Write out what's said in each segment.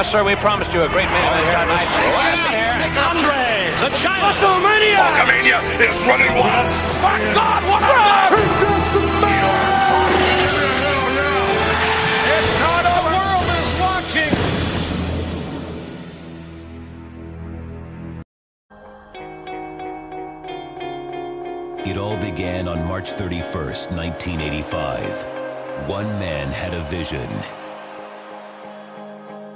Yes, sir, we promised you a great main event here tonight. Andre, the Giant. WrestleMania! Hulkamania is running wild. My God, what a If not, the world is watching. It all began on March 31st, 1985. One man had a vision.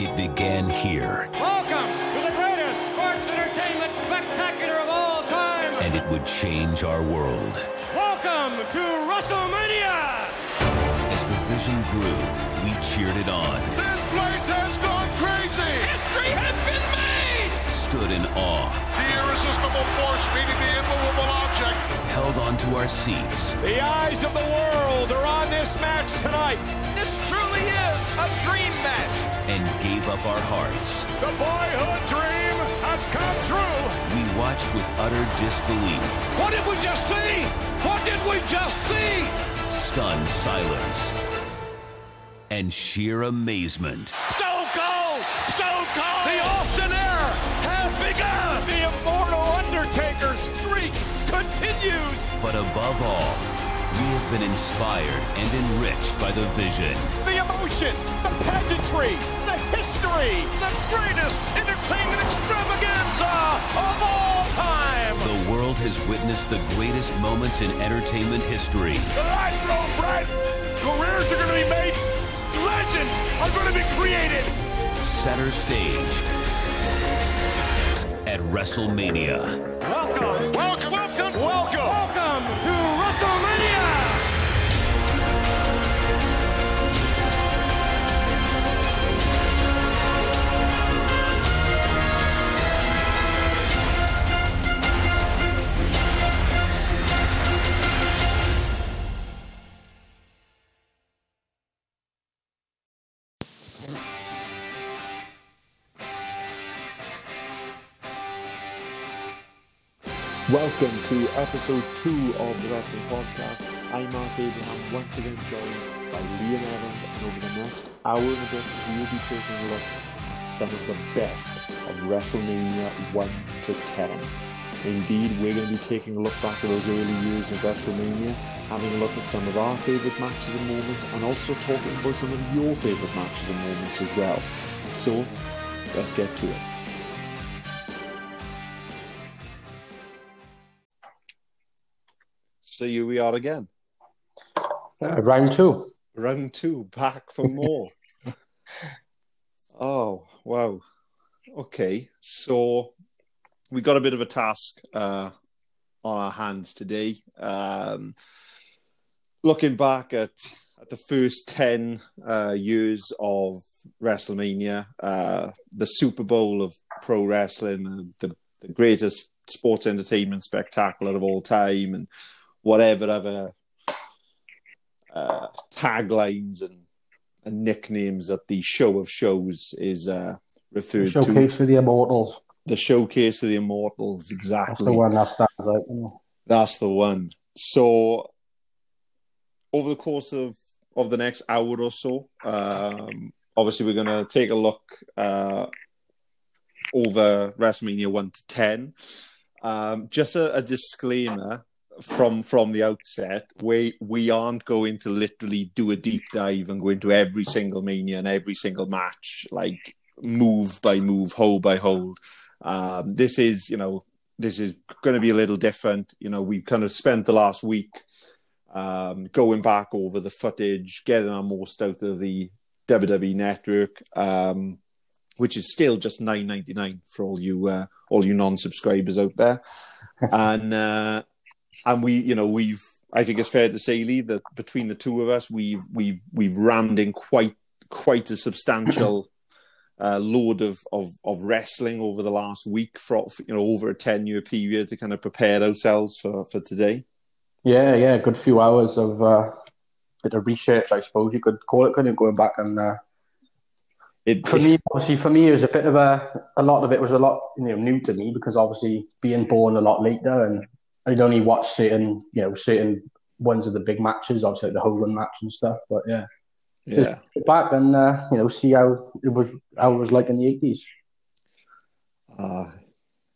It began here, Welcome to the greatest sports entertainment spectacular of all time. and it would change our world. Welcome to WrestleMania. As the vision grew, we cheered it on, This place has gone crazy. History has been made. stood in awe, The irresistible force meeting the immovable object. held onto our seats, The eyes of the world are on this match tonight. This truly is a dream match. And gave up our hearts. The boyhood dream has come true. We watched with utter disbelief, What did we just see? What did we just see? stunned silence, and sheer amazement. Stone Cold! Stone Cold! The Austin era has begun! The immortal Undertaker's streak continues! But above all, we have been inspired and enriched by the vision. The emotion, the pageantry, the history, the greatest entertainment extravaganza of all time! The world has witnessed the greatest moments in entertainment history. The lights are on bright! Careers are going to be made! Legends are going to be created! Center stage at WrestleMania. Welcome! Welcome! Welcome! Welcome! Welcome to episode two of the Wrestling Podcast. I'm Mark Abraham, once again joined by Liam Evans, and over the next hour and a bit, we'll be taking a look at some of the best of WrestleMania 1 to 10. Indeed, we're going to be taking a look back at those early years of WrestleMania, having a look at some of our favourite matches and moments, and also talking about some of your favourite matches and moments as well. So, let's get to it. So here we are again. Uh, round two. Round two, back for more. oh, wow. Okay, so we got a bit of a task uh, on our hands today. Um, looking back at, at the first 10 uh, years of WrestleMania, uh, the Super Bowl of pro wrestling, the, the greatest sports entertainment spectacular of all time, and whatever other uh, taglines and, and nicknames that the show of shows is uh, referred to. Showcase for the Immortals. The showcase of the immortals, exactly. That's the one that stands out. Know. That's the one. So, over the course of, of the next hour or so, um, obviously, we're going to take a look uh, over WrestleMania 1 to 10. Um, just a, a disclaimer from from the outset we we aren't going to literally do a deep dive and go into every single mania and every single match like move by move hold by hold um, this is you know this is going to be a little different. You know we kind of spent the last week um, going back over the footage getting our most out of the WWE network um, which is still just nine ninety nine for all you uh, all you non subscribers out there. And uh, and we, you know, we've. I think it's fair to say, Lee, that between the two of us, we've we've we've rammed in quite quite a substantial uh, load of, of of wrestling over the last week, for you know, over a ten year period to kind of prepare ourselves for for today. Yeah, yeah, a good few hours of uh, bit of research, I suppose you could call it. Couldn't you, going back and uh, It, for me, obviously, for me, it was a bit of a a lot of it was a lot you know new to me because obviously being born a lot later and I'd only watch certain you know certain ones of the big matches, obviously like the Hogan match and stuff. But yeah, Yeah. Back and uh, you know see how it was how it was like in the eighties. Uh,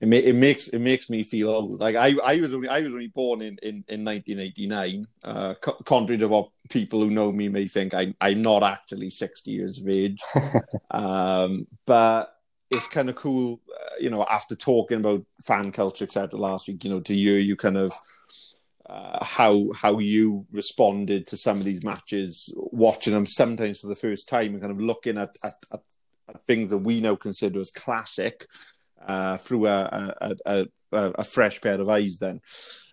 it, ma- it makes it makes me feel old. Like I, I was only I was only born in, in, in 1989. Uh, co- contrary to what people who know me may think, I'm I'm not actually 60 years of age. um, but it's kind of cool, uh, you know, after talking about fan culture, etc. Last week, you know, to you, you kind of uh, how how you responded to some of these matches, watching them sometimes for the first time, and kind of looking at at, at, things that we now consider as classic uh, through a, a a, a fresh pair of eyes. Then.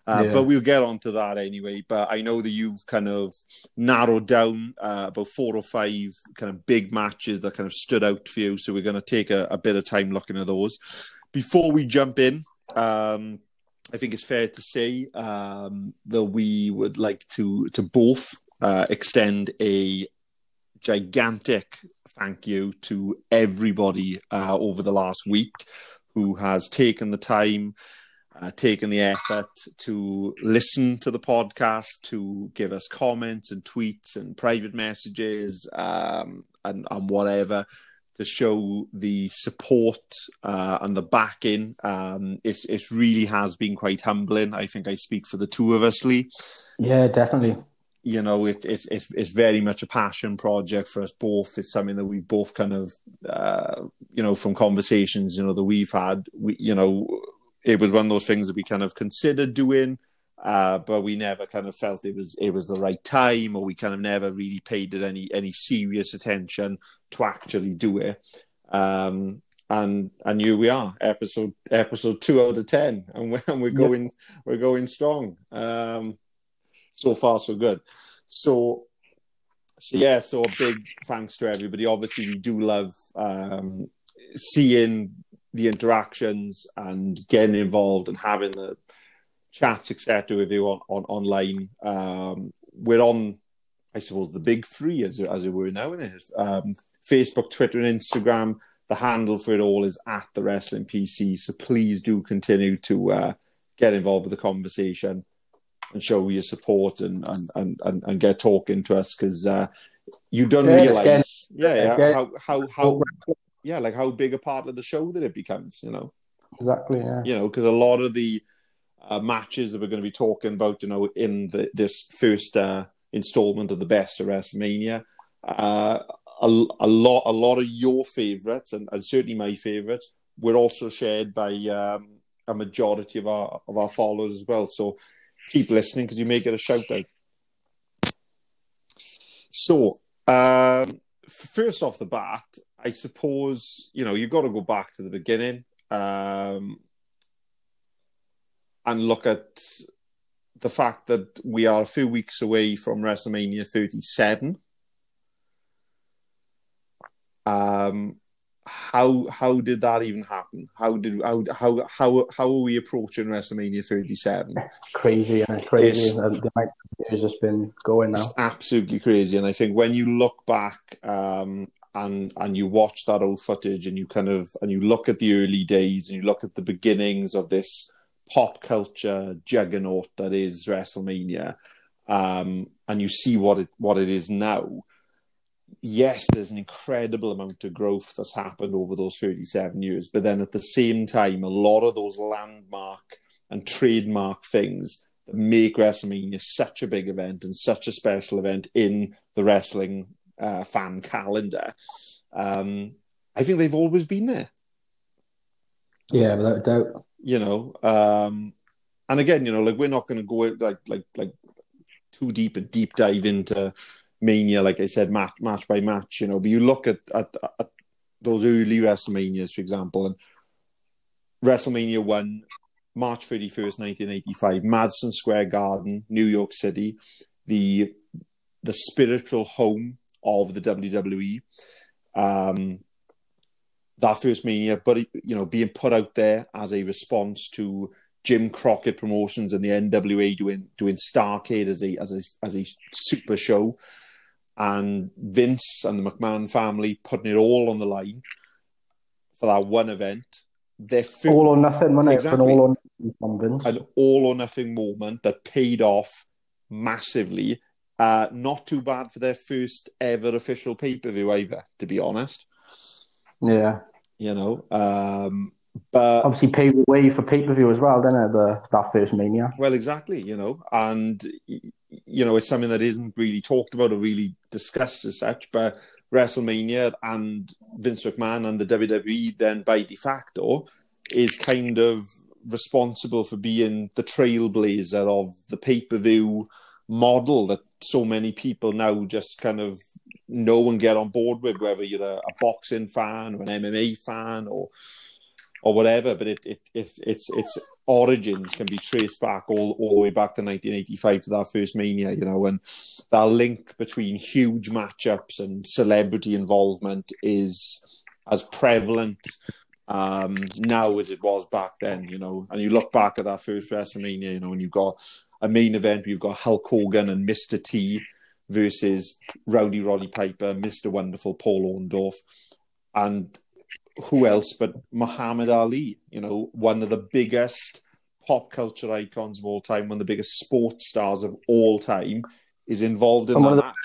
Uh, Yeah. But we'll get on to that anyway. But I know that you've kind of narrowed down uh, about four or five kind of big matches that kind of stood out for you. So we're going to take a, a bit of time looking at those. Before we jump in, um, I think it's fair to say um, that we would like to to both uh, extend a gigantic thank you to everybody uh, over the last week who has taken the time, uh, taken the effort to listen to the podcast, to give us comments and tweets and private messages um, and, and whatever to show the support uh, and the backing. Um, it's, it really has been quite humbling. I think I speak for the two of us, Lee Yeah, definitely. you know, it, it's it's it's very much a passion project for us both. It's something that we both kind of, uh, you know, from conversations, you know, that we've had, we, you know, it was one of those things that we kind of considered doing, uh, but we never kind of felt it was it was the right time, or we kind of never really paid it any any serious attention to actually do it. Um, and and here we are, episode episode two out of ten, and we're, and we're going we're going strong. Um, so far so good. So, so yeah, so a big thanks to everybody. Obviously, we do love um, seeing the interactions and getting involved and having the chats, etc., with you on, on online. Um, we're on, I suppose, the big three as as it were now, isn't it? Um, Facebook, Twitter, and Instagram. The handle for it all is at the Wrestling PC. So please do continue to uh, get involved with the conversation and show your support and and and, and, get talking to us because uh, you don't Yeah, realize, yeah, yeah, again- how how how yeah, like how big a part of the show that it becomes, you know, Exactly. Yeah. you know, because a lot of the uh, matches that we're going to be talking about, you know, in the, this first uh, installment of the best of WrestleMania, uh, a, a lot, a lot of your favorites, and, and certainly my favorites, were also shared by um, a majority of our of our followers as well. So keep listening because you may get a shout out. So, um, first off the bat, I suppose you know you've got to go back to the beginning um, and look at the fact that we are a few weeks away from WrestleMania 37. Um, how how did that even happen? How did how how how how are we approaching WrestleMania 37? Crazy. and Crazy. It's- And the amount of years it's been going now. It's absolutely crazy, and I think when you look back um, and and you watch that old footage, and you kind of and you look at the early days, and you look at the beginnings of this pop culture juggernaut that is WrestleMania, um, and you see what it what it is now. Yes, there's an incredible amount of growth that's happened over those 37 years, but then at the same time, a lot of those landmark and trademark things that make WrestleMania such a big event and such a special event in the wrestling uh, fan calendar. Um, I think they've always been there, Yeah, without a doubt. you know. Um, and again, you know, like we're not going to go like like like too deep and deep dive into Mania, like I said, match match by match, you know. But you look at at, at those early WrestleManias, for example, and WrestleMania one March 31st, 1985, Madison Square Garden, New York City, the the spiritual home of the WWE. Um, that first Mania, but you know, being put out there as a response to Jim Crockett Promotions and the NWA doing doing Starcade as a as a as a super show, and Vince and the McMahon family putting it all on the line for that one event. Their fir- All or nothing, wasn't it? Exactly. An all or nothing Vince. an all or nothing moment that paid off massively Uh, not too bad for their first ever official pay per view either, to be honest. Yeah. You know, um, but Obviously paved the way for pay per view as well, didn't it? The that first mania. Well, exactly, you know, and you know, it's something that isn't really talked about or really discussed as such. But WrestleMania and Vince McMahon and the WWE, then by de facto, is kind of responsible for being the trailblazer of the pay per view model that so many people now just kind of know and get on board with, whether you're a, a boxing fan or an MMA fan or or whatever, but it, it, it its its origins can be traced back all, all the way back to 1985 to that first Mania, you know, and that link between huge matchups and celebrity involvement is as prevalent um, now as it was back then, you know. And you look back at that first WrestleMania, you know, and you've got a main event where you've got Hulk Hogan and Mr. T versus Rowdy Roddy Piper, Mr. Wonderful Paul Orndorff, and who else but Muhammad Ali, you know, one of the biggest pop culture icons of all time, one of the biggest sports stars of all time, is involved in And that one of the- match.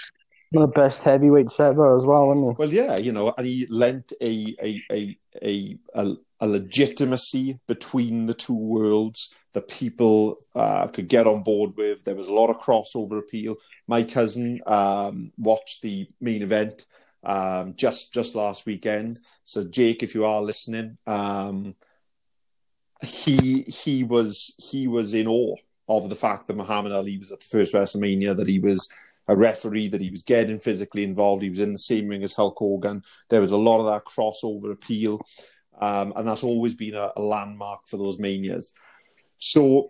The best heavyweight ever as well, wasn't he? Well, yeah, you know, and he lent a a a a, a, a legitimacy between the two worlds that people uh, could get on board with. There was a lot of crossover appeal. My cousin um, watched the main event um, just just last weekend. So, Jake, if you are listening, um, he he was he was in awe of the fact that Muhammad Ali was at the first WrestleMania, that he was a referee, that he was getting physically involved, he was in the same ring as Hulk Hogan. There was a lot of that crossover appeal, um, and that's always been a, a landmark for those manias. So,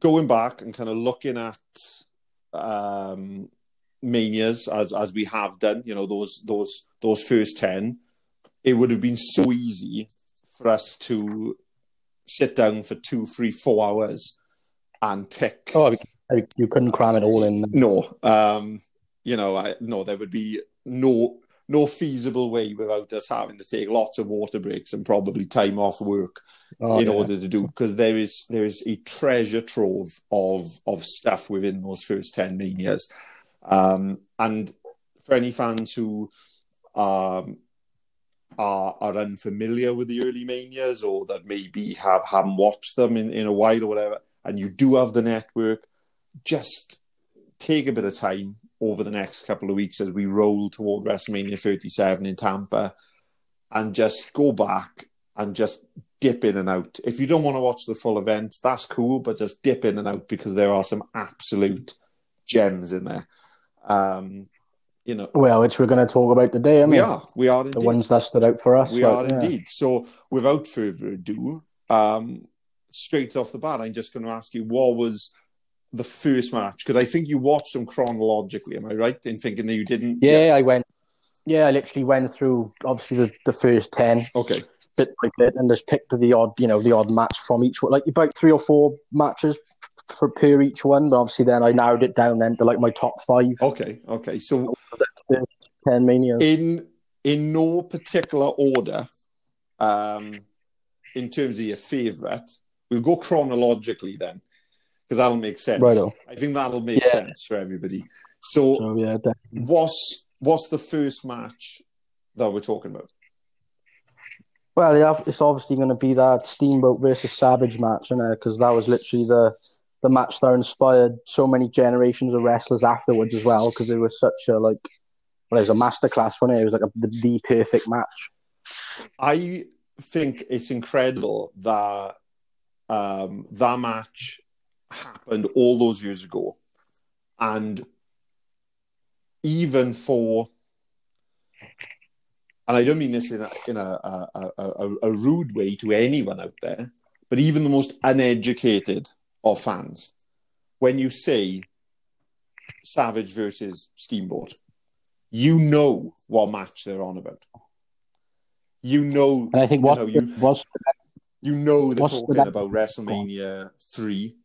going back and kind of looking at um, manias as as we have done, you know those those those first ten, it would have been so easy for us to sit down for two, three, four hours and pick. Oh, you couldn't cram it all in. No, um, you know, I, no, there would be no no feasible way without us having to take lots of water breaks and probably time off work Oh, in yeah. order to do because there is there is a treasure trove of of stuff within those first ten manias, um, and for any fans who um, are are unfamiliar with the early manias or that maybe have haven't watched them in, in a while or whatever, and you do have the network, just take a bit of time over the next couple of weeks as we roll toward WrestleMania 37 in Tampa, and just go back and just dip in and out. If you don't want to watch the full event, that's cool, but just dip in and out because there are some absolute gems in there. Um, you know, Well, which we're going to talk about today, I mean, we are, we are the ones that stood out for us. We like, are yeah. indeed. So, without further ado, um, straight off the bat, I'm just going to ask you what was the first match? Because I think you watched them chronologically. Am I right in thinking that you didn't? Yeah, I went. Yeah, I literally went through obviously the, the first ten Okay. bit by bit, and just picked the odd, you know, the odd match from each one, like about three or four matches for per each one. But obviously, then I narrowed it down then to like my top five Okay. Okay. So, ten manias. in in no particular order, um, in terms of your favorite, we'll go chronologically then, because that'll make sense. Right I think that'll make Yeah. sense for everybody. So, so yeah, definitely. what's what's the first match that we're talking about? Well, yeah, it's obviously going to be that Steamboat versus Savage match, and because that was literally the the match that inspired so many generations of wrestlers afterwards as well. Because it was such a like, well, it was a masterclass, wasn't it? It was like a, the, the perfect match. I think it's incredible that um, that match happened all those years ago, and even for, and I don't mean this in a in a a, a, a, rude way to anyone out there, but even the most uneducated of fans, when you say Savage versus Steamboat, you know what match they're on about. You know, And I think you what know, you, was you know they're What's the- talking about WrestleMania three,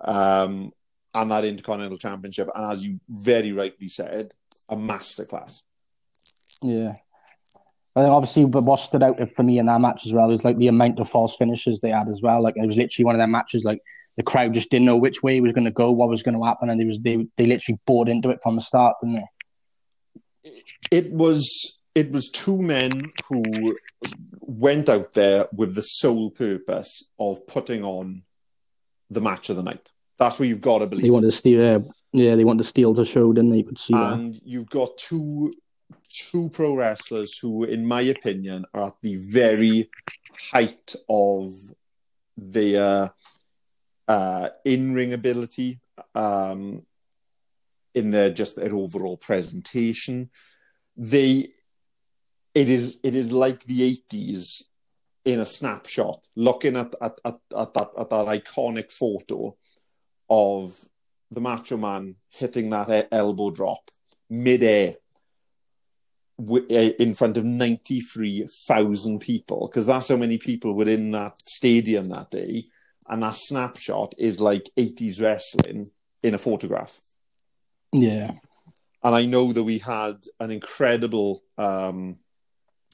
um, and that Intercontinental Championship, and as you very rightly said, a masterclass. Yeah. And obviously, but what stood out for me in that match as well was like the amount of false finishes they had as well. Like it was literally one of their matches. Like the crowd just didn't know which way it was going to go, what was going to happen, and they was they they literally bought into it from the start, didn't they? It was it was two men who went out there with the sole purpose of putting on the match of the night. That's what you've got to believe. They wanted to steal, yeah, yeah they wanted to steal the show, didn't they? You could see and that. you've got two two pro wrestlers who, in my opinion, are at the very height of their uh, in ring ability, um, in their just their overall presentation. They, it is it is like the eighties in a snapshot. Looking at at, at, at that at that iconic photo of the Macho Man hitting that elbow drop midair in front of 93,000 people because that's how many people were in that stadium that day. And that snapshot is like 80s wrestling in a photograph. Yeah. And I know that we had an incredible um,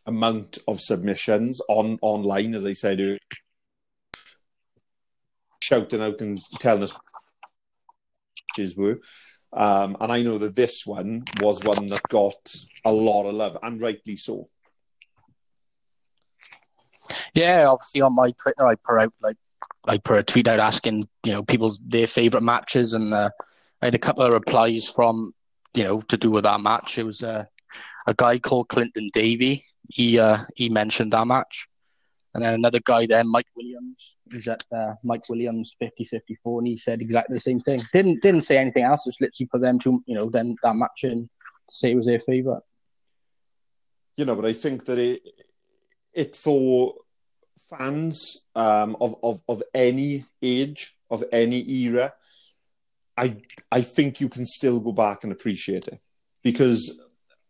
amount of submissions on online, as I said, shouting out and telling us matches were. Um, and I know that this one was one that got a lot of love, and rightly so. Yeah, obviously on my Twitter, I put out like I put a tweet out asking you know people their favorite matches, and uh, I had a couple of replies from you know to do with that match. It was uh, a guy called Clinton Davey. He uh, he mentioned that match. And then another guy there, Mike Williams, who's at uh, Mike Williams 50 54, and he said exactly the same thing. Didn't didn't say anything else, just literally put them to, you know, then that match to say it was their favourite. You know, but I think that it, it for fans um, of, of, of any age, of any era, I I think you can still go back and appreciate it because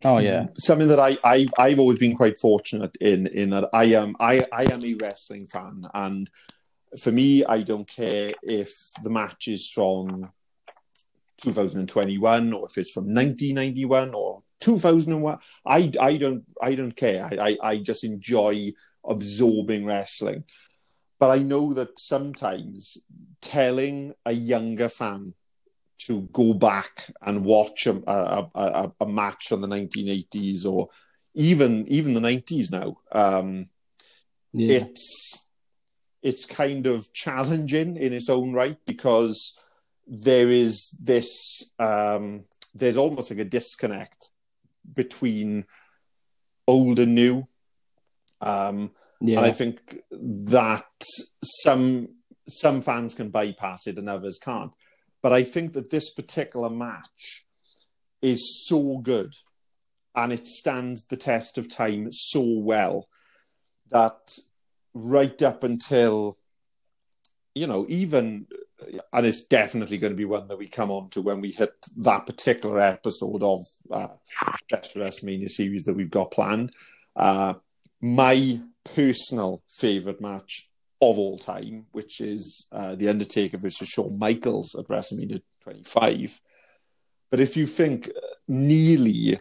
Oh yeah, something that I I've, I've always been quite fortunate in in that I am I I am a wrestling fan, and for me, I don't care if the match is from 2021 or if it's from 1991 or 2001. I I don't I don't care. I I, I just enjoy absorbing wrestling, but I know that sometimes telling a younger fan to go back and watch a, a, a, a, match from the 1980s or even even the 90s now. Um, yeah. It's it's kind of challenging in its own right because there is this um, there's almost like a disconnect between old and new. Um, yeah. And I think that some some fans can bypass it and others can't. But I think that this particular match is so good and it stands the test of time so well that right up until, you know, even, and it's definitely going to be one that we come on to when we hit that particular episode of uh, Best WrestleMania series that we've got planned. Uh, my personal favorite match of all time, which is uh, The Undertaker versus Shawn Michaels at WrestleMania 25. But if you think uh, nearly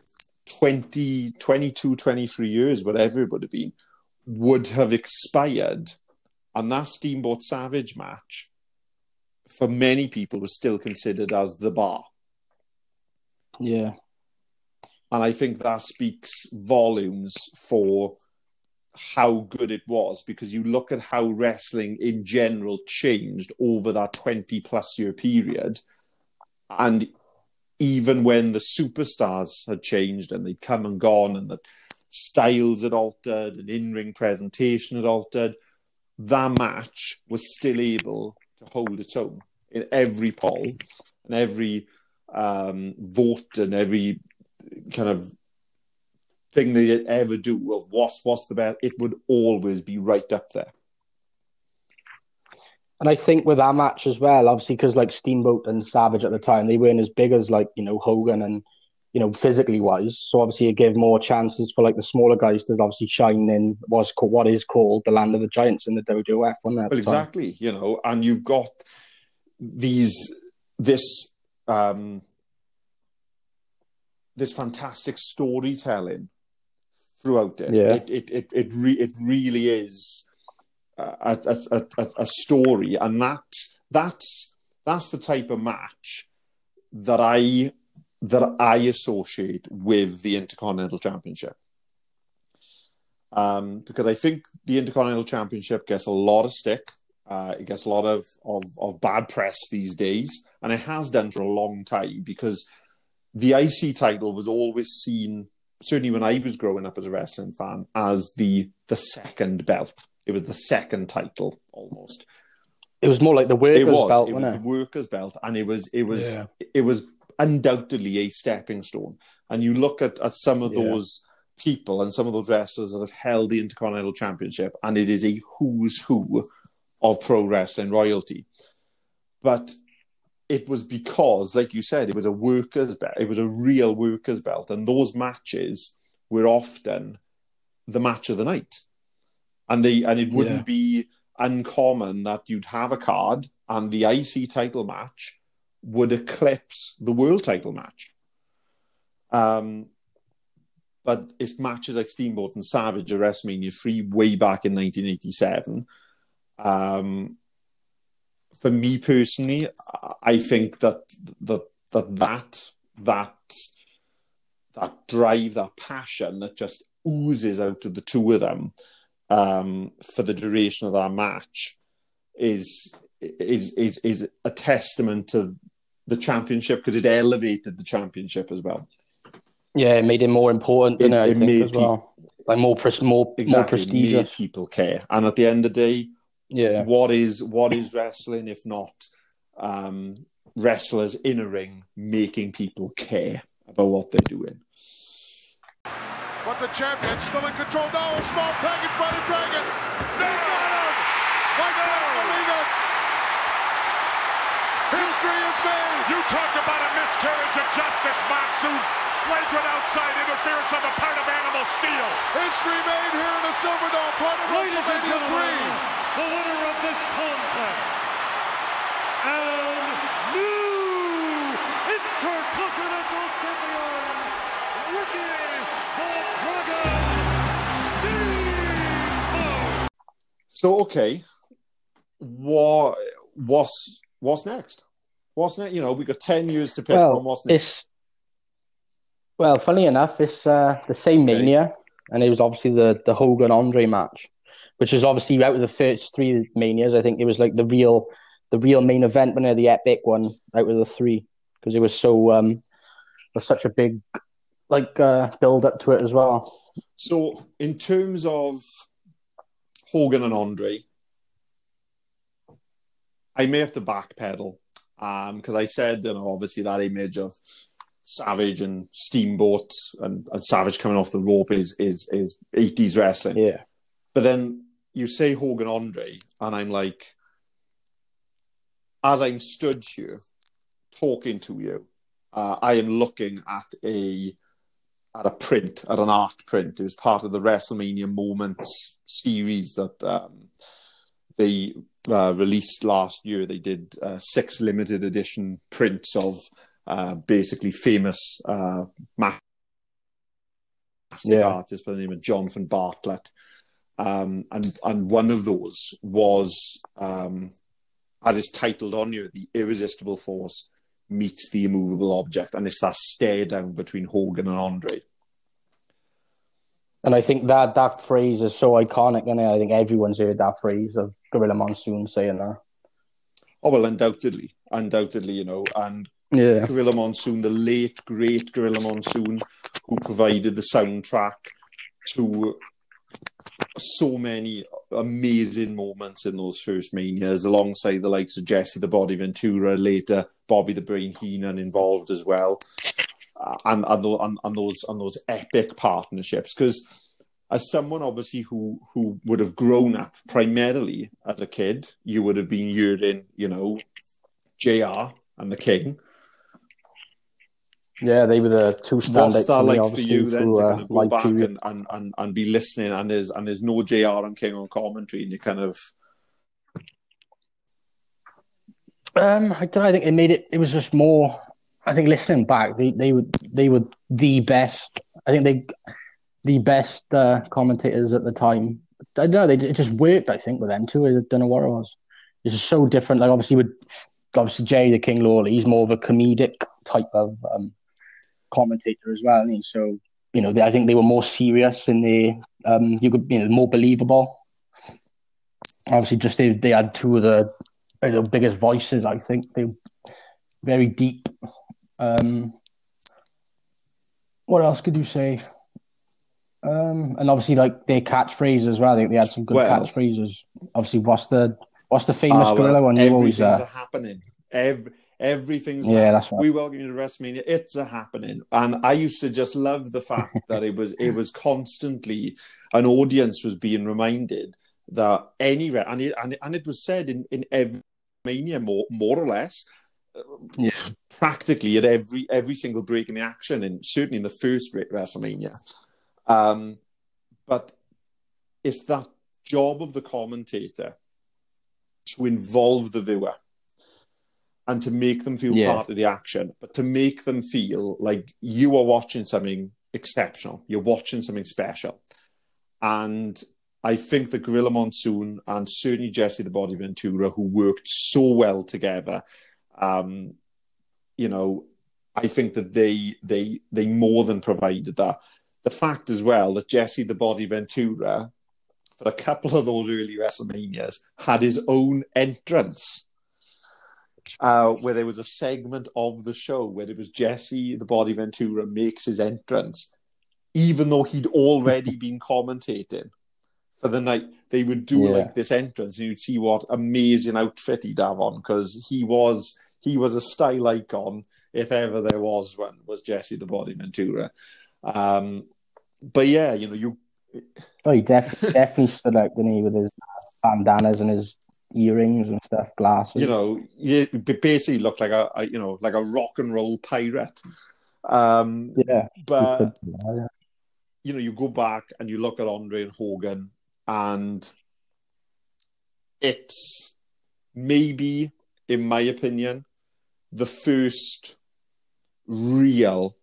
20, 22, 23 years, whatever it would have been, would have expired, and that Steamboat Savage match, for many people, was still considered as the bar. Yeah. And I think that speaks volumes for how good it was because you look at how wrestling in general changed over that 20 plus year period. And even when the superstars had changed and they'd come and gone and the styles had altered and in ring presentation had altered, that match was still able to hold its own in every poll and every um, vote and every kind of thing they'd ever do of what's what's the best, it would always be right up there. And I think with that match as well, obviously because like Steamboat and Savage at the time, they weren't as big as like you know Hogan and you know physically wise. So obviously it gave more chances for like the smaller guys to obviously shine in called, what is called the land of the giants in the WWF. On that, well, exactly, time. you know, and you've got these this um this fantastic storytelling throughout it. Yeah. It it it it, re- it really is a, a, a, a story, and that that's that's the type of match that I that I associate with the Intercontinental Championship. Um, because I think the Intercontinental Championship gets a lot of stick. Uh, it gets a lot of, of, of bad press these days, and it has done for a long time because the IC title was always seen, certainly when I was growing up as a wrestling fan, as the the second belt. It was the second title almost. It was more like the workers It was. belt, it was wasn't the it? workers' belt, and it was it was Yeah. it was undoubtedly a stepping stone. And you look at, at some of Yeah. those people and some of those wrestlers that have held the Intercontinental Championship, and it is a who's who of pro wrestling royalty. But it was because, like you said, it was a workers' belt. It was a real workers' belt, and those matches were often the match of the night. And they and it wouldn't Yeah. be uncommon that you'd have a card and the IC title match would eclipse the world title match. Um, but it's matches like Steamboat and Savage at WrestleMania 3 way back in 1987. Um, for me personally, I think that that that that that that drive, that passion that just oozes out of the two of them um, for the duration of that match is is is is a testament to the championship because it elevated the championship as well. Yeah, it made it more important than It- it, I it think made as well. Like more pres- more more Exactly, made prestigious. people care, and at the end of the day, Yeah. what is what is wrestling if not um, wrestlers in a ring making people care about what they're doing? But the champion still in control now. A small package by the Dragon. No! He got him! I can't believe it! History is made! You talked about a miscarriage of justice, Monsoon. Flagrant outside interference on the part of Animal Steele. History made here in the Silverdome, part of WrestleMania 3. The winner of this contest and new Intercontinental Champion, Ricky the Dragon Steamboat. So okay, what what's what's next? What's next? You know, we got ten years to pick Well, from. What's next? it's well, funny enough, it's uh, the same Okay. mania, and it was obviously the the Hogan Andre match, which is obviously out of the first three manias. I think it was like the real the real main event, when the epic one out of the three, because it was so um, was such a big like uh, build up to it as well. So, in terms of Hogan and Andre, I may have to backpedal because I said, you know, obviously that image of Savage and Steamboat and, and Savage coming off the rope is is is eighties wrestling. Yeah, But then you say Hogan Andre, and I'm like, as I'm stood here talking to you, uh, I am looking at a at a print, at an art print. It was part of the WrestleMania Moments series that um, they uh, released last year. They did uh, six limited edition prints of uh, basically famous uh, master Yeah. artists by the name of Jonathan Bartlett. Um, and and one of those was, um, as it's titled on you, the irresistible force meets the immovable object, and it's that stare down between Hogan and Andre. and I think that that phrase is so iconic, and I think everyone's heard that phrase of Gorilla Monsoon saying that. Oh well, undoubtedly, undoubtedly, you know, and Yeah, Gorilla Monsoon, the late great Gorilla Monsoon, who provided the soundtrack to so many amazing moments in those first manias, alongside the likes of Jesse the Body Ventura, later Bobby the Brain Heenan involved as well, uh, and and, and and those and those epic partnerships. Because as someone obviously who who would have grown up primarily as a kid, you would have been hearing, you know, JR and the King. Yeah, they were the two What's standouts that for me, like for you then through, to uh, kind of go back period. and, and, and, and be listening and there's and there's no JR and King on commentary and you kind of Um, I don't know. I think it made it. It was just more. I think listening back, they they were they were the best. I think they the best uh, commentators at the time. I don't know. They, it just worked. I think with them too. I don't know what it was. It's just so different. Like obviously with obviously Jerry the King Lawler, he's more of a comedic type of um, commentator as well. And so you know, I think they were more serious and they um, you could you know more believable. Obviously, just they they had two of the, you know, biggest voices. I think they were very deep. Um, what else could you say? Um, and obviously, like their catchphrases as well. I think they had some good Well- catchphrases. Obviously, what's the what's the famous well, gorilla one? You always uh, happening. Every, everything's Yeah, that's right. We welcome you to WrestleMania. It's a happening, and I used to just love the fact that it was it was constantly an audience was being reminded that any and it, and it, and it was said in in every mania more more or less. Yeah. Practically at every every single break in the action, and certainly in the first WrestleMania, um, but it's that job of the commentator to involve the viewer and to make them feel Yeah. part of the action, but to make them feel like you are watching something exceptional. You're watching something special. And I think that Gorilla Monsoon and certainly Jesse the Body Ventura, who worked so well together, um, you know, I think that they they they more than provided that. The fact as well that Jesse the Body Ventura, for a couple of those early WrestleManias, had his own entrance. Uh, where there was a segment of the show where it was Jesse the Body Ventura makes his entrance, even though he'd already been commentating for the night. They would do Yeah. like this entrance, and you'd see what amazing outfit he'd have on because he was he was a style icon if ever there was one. Was Jesse the Body Ventura? Um, but yeah, you know you oh, he def- definitely stood out, didn't he, with his bandanas and his earrings and stuff, glasses. you know, you basically look like a, a you know like a rock and roll pirate. Um, yeah. but could do that, yeah. you know, you go back and you look at Andre and Hogan, and it's maybe, in my opinion, the first real,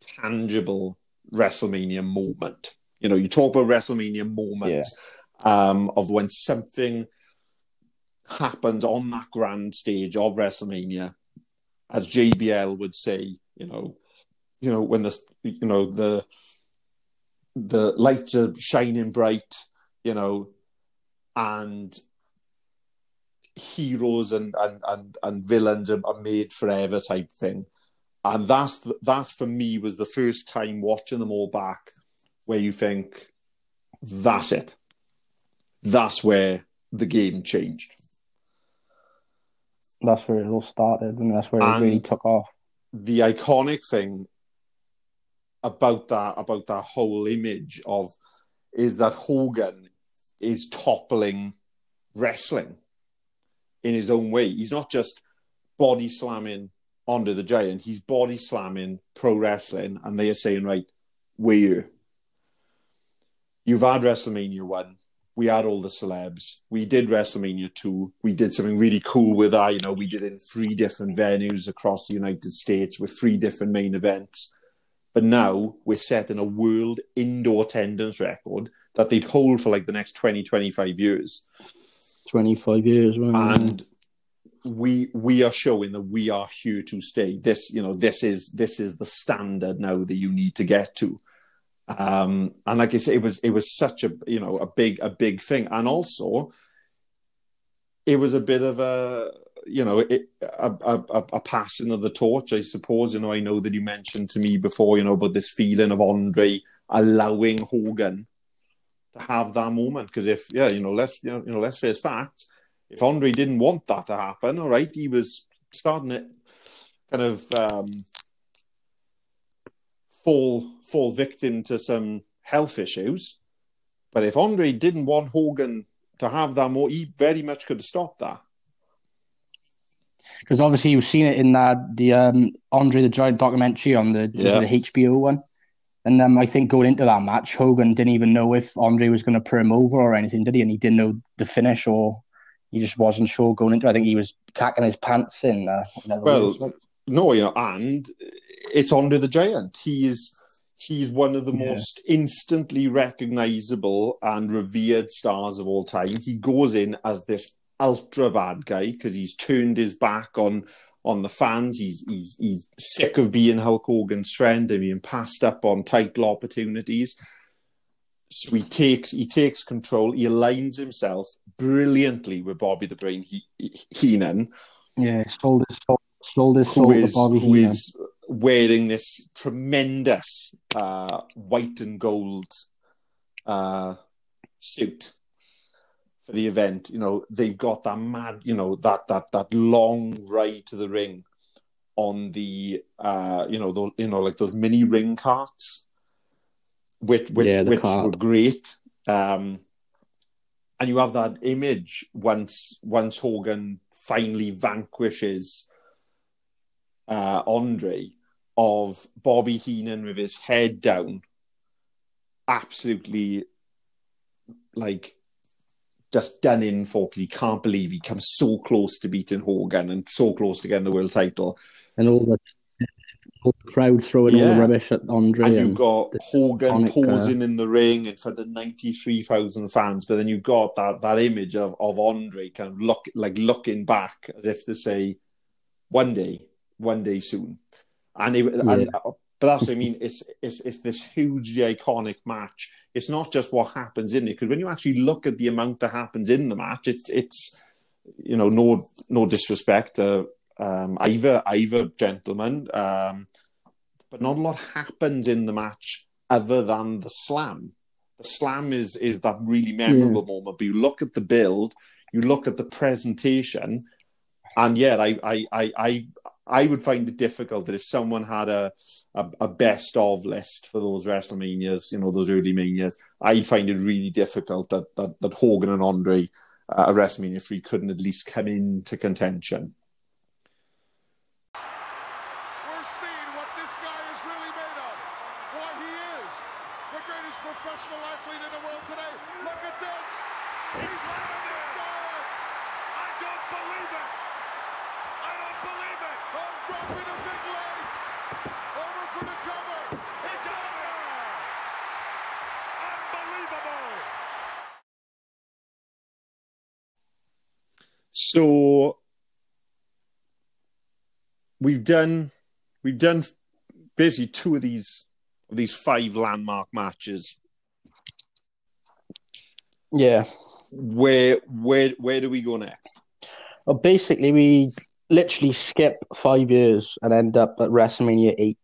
tangible WrestleMania moment. You know, you talk about WrestleMania moments um, of when something happened on that grand stage of WrestleMania, as JBL would say, you know, you know when the you know the the lights are shining bright, you know, and heroes and and and, and villains are, made forever type thing. And that's that for me was the first time watching them all back where you think that's it. That's where the game changed. That's where it all started, and that's where it really took off. the iconic thing about that about that whole image of is that Hogan is toppling wrestling in his own way. He's not just body slamming Andre the Giant, he's body slamming pro wrestling, and they are saying, right, we're here. You've had WrestleMania one. We had all the celebs. We did WrestleMania two. We did something really cool with that. You know, we did it in three different venues across the United States with three different main events. But now we're setting a world indoor attendance record that they'd hold for like the next 20, 25 years. 25 years, right? And we we are showing that we are here to stay. This, you know, this is this is the standard now that you need to get to. Um, and like I say, it was it was such a you know a big a big thing, and also it was a bit of a you know it, a, a, a passing of the torch, I suppose. You know, I know that you mentioned to me before, you know, about this feeling of Andre allowing Hogan to have that moment because if yeah, you know, let's you know, you know, let's face facts. If Andre didn't want that to happen, all right, he was starting it kind of um, fall fall victim to some health issues. But if Andre didn't want Hogan to have that more, he very much could have stopped that. Because obviously you've seen it in that the um, Andre the Giant documentary on the, Yeah. the HBO one. And um, I think going into that match, Hogan didn't even know if Andre was going to put him over or anything, did he? And he didn't know the finish, or he just wasn't sure going into. it. I think he was cacking his pants in. Uh, in Well, words, like- No, you know, and it's Andre the Giant. He is he's one of the Yeah. most instantly recognizable and revered stars of all time. He goes in as this ultra bad guy because he's turned his back on on the fans. He's he's he's sick of being Hulk Hogan's friend and being passed up on title opportunities. So he takes he takes control. He aligns himself brilliantly with Bobby the Brain he, he- Heenan Yeah, sold his soul, sold his who soul to Bobby who Heenan. is wearing this tremendous uh, white and gold uh, suit for the event. You know, they've got that mad, you know, that that that long ride to the ring on the, uh, you know, the, you know, like those mini ring carts, which which, Yeah, which cart. were great. Um, and you have that image once once Hogan finally vanquishes uh, Andre of Bobby Heenan with his head down, absolutely like just done in for 'cause he can't believe he comes so close to beating Hogan and so close to getting the world title. and all the, all the crowd throwing all the rubbish at Andre. and And, you've got Hogan iconic, uh, posing in the ring in front of ninety three thousand fans, but then you've got that that image of, of Andre kind of look like looking back as if to say, one day, one day soon, and, it, and but that's what I mean. It's it's it's this hugely iconic match. It's not just what happens in it because when you actually look at the amount that happens in the match, it's it's you know no no disrespect to um, either either gentleman. Um, but not a lot happens in the match other than the slam. The slam is is that really memorable moment. But you look at the build, you look at the presentation, and yeah, I I I I, I would find it difficult that if someone had a, a a best of list for those WrestleManias, you know, those early manias, I'd find it really difficult that that, that Hogan and Andre uh, at WrestleMania three couldn't at least come into contention. We're seeing what this guy is really made of. Why he is the greatest professional athlete in the world today. Look at this. He's slammed it. I don't believe it! I don't believe it! Oh, dropping a big leg. Over for the cover. It's over. Unbelievable! So we've done we've done basically two of these of these five landmark matches. yeah. Where where where do we go next? Well, basically, we literally skip five years and end up at WrestleMania 8.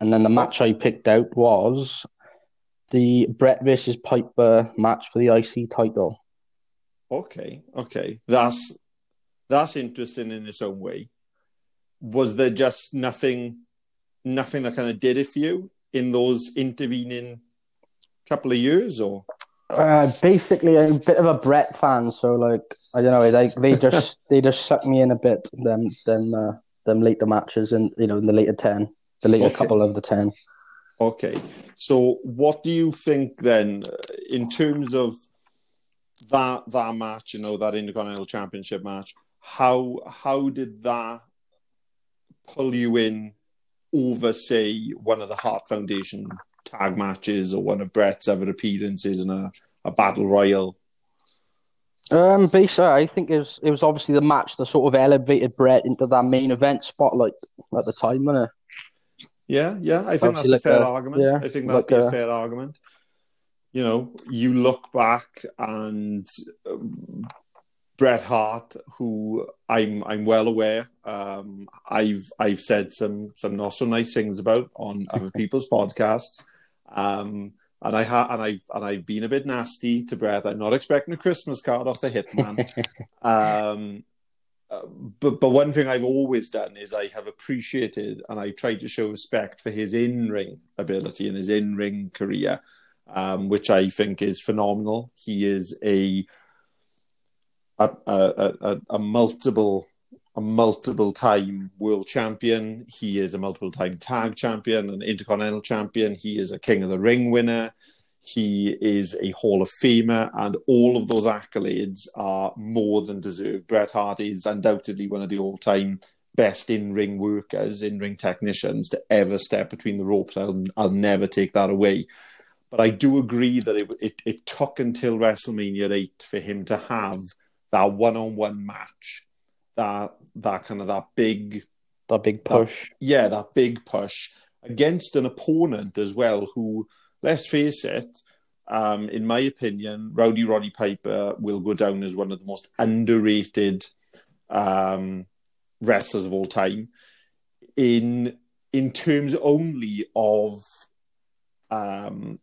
And then the match I picked out was the Bret versus Piper match for the IC title. Okay, okay, that's that's interesting in its own way. Was there just nothing nothing that kind of did it for you in those intervening couple of years, or Uh, basically, I'm a bit of a Bret fan, so like I don't know, they they just they just sucked me in a bit. Them them uh, them later matches and you know in the later ten, the later Okay. couple of the ten. Okay. So what do you think then uh, in terms of that that match, you know, that Intercontinental Championship match, how how did that pull you in over say one of the Hart Foundation tag matches or one of Bret's other appearances in a, a battle royal? Um, basically, I think it was it was obviously the match that sort of elevated Bret into that main event spotlight at the time, wasn't it? Yeah, yeah, I think Obviously that's a fair a- argument. yeah, I think that'd like be a, a- fair argument. You know, you look back and Bret Hart, who I'm I'm well aware, um, I've I've said some some not so nice things about on other people's podcasts, um, and I ha- and I've and I've been a bit nasty to Bret. I'm not expecting a Christmas card off the Hitman. um, but but one thing I've always done is I have appreciated and I tried to show respect for his in ring ability and his in ring career, um, which I think is phenomenal. He is a a a, a, a multiple a multiple time world champion. He is a multiple time tag champion, an intercontinental champion. He is a King of the Ring winner. He is a Hall of Famer, and all of those accolades are more than deserved. Bret Hart is undoubtedly one of the all time best in ring workers, in ring technicians to ever step between the ropes. I'll, I'll never take that away. But I do agree that it, it, it took until WrestleMania 8 for him to have that one on one match, that, that kind of that big That big push. yeah, that big push against an opponent as well, who, let's face it, um, in my opinion, Rowdy Roddy Piper will go down as one of the most underrated um, wrestlers of all time. In in terms only of um,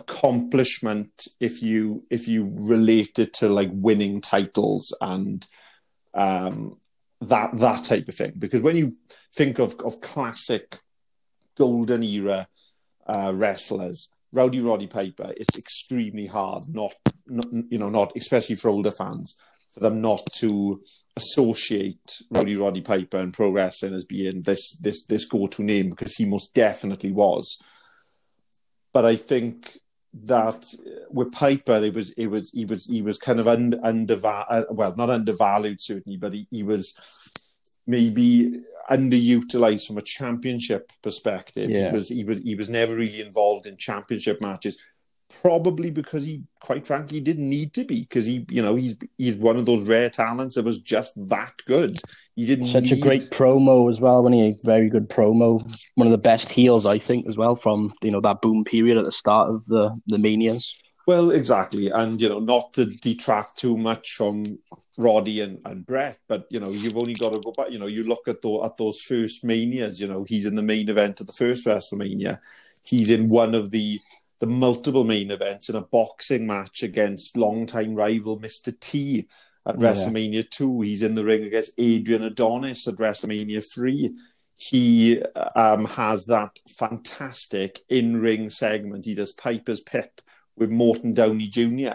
accomplishment, if you if you relate it to like winning titles and um, that that type of thing, because when you think of of classic golden era uh, wrestlers, Rowdy Roddy Piper, it's extremely hard not, not, you know, not especially for older fans, for them not to associate Rowdy Roddy Piper and pro wrestling as being this this this go to name because he most definitely was. But I think that uh, with Piper, it was it was he was he was kind of under undervalued, uh, well, not undervalued certainly, but he, he was maybe underutilized from a championship perspective Yeah. because he was he was never really involved in championship matches. Probably because he, quite frankly, didn't need to be because he, you know, he's he's one of those rare talents that was just that good. He didn't Such a great promo as well. When he A very good promo, one of the best heels I think as well from you know that boom period at the start of the the manias. Well, exactly, and you know, not to detract too much from Roddy and, and Bret, but you know, you've only got to go back. You know, you look at those at those first manias. You know, he's in the main event of the first WrestleMania. He's in one of the the multiple main events in a boxing match against longtime rival Mr. T at Yeah. WrestleMania two. He's in the ring against Adrian Adonis at WrestleMania three. He um, has that fantastic in ring segment. He does Piper's Pit with Morton Downey Jr.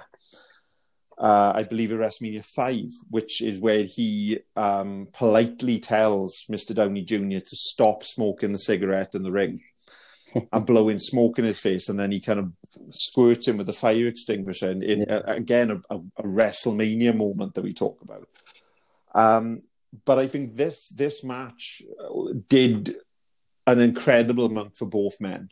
Uh, I believe at WrestleMania 5, which is where he um, politely tells Mr. Downey Jr. to stop smoking the cigarette in the ring and blowing smoke in his face. And then he kind of squirts him with a fire extinguisher. And in, uh, again, a, a, a WrestleMania moment that we talk about. Um, but I think this this match uh, did an incredible amount for both men.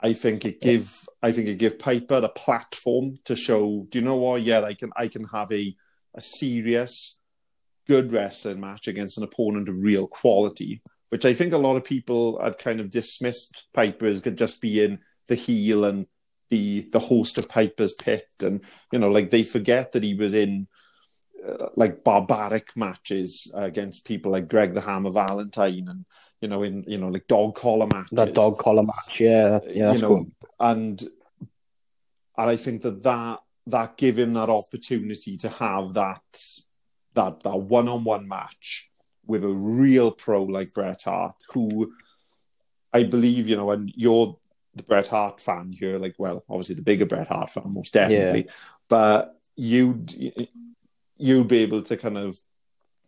I think it give I think it give Piper a platform to show. Do you know what? Yeah, I can I can have a a serious, good wrestling match against an opponent of real quality, which I think a lot of people had kind of dismissed Piper as just being the heel and the the host of Piper's Pit, and you know, like they forget that he was in uh, like barbaric matches against people like Greg the Hammer Valentine, and you know, in you know, like dog collar matches That dog collar match, yeah, yeah, you know, cool. and and I think that that that give him that opportunity to have that that that one on one match with a real pro like Bret Hart, who I believe you know, and you're the Bret Hart fan here, like well, obviously the bigger Bret Hart fan, most definitely, but you'd you'd be able to kind of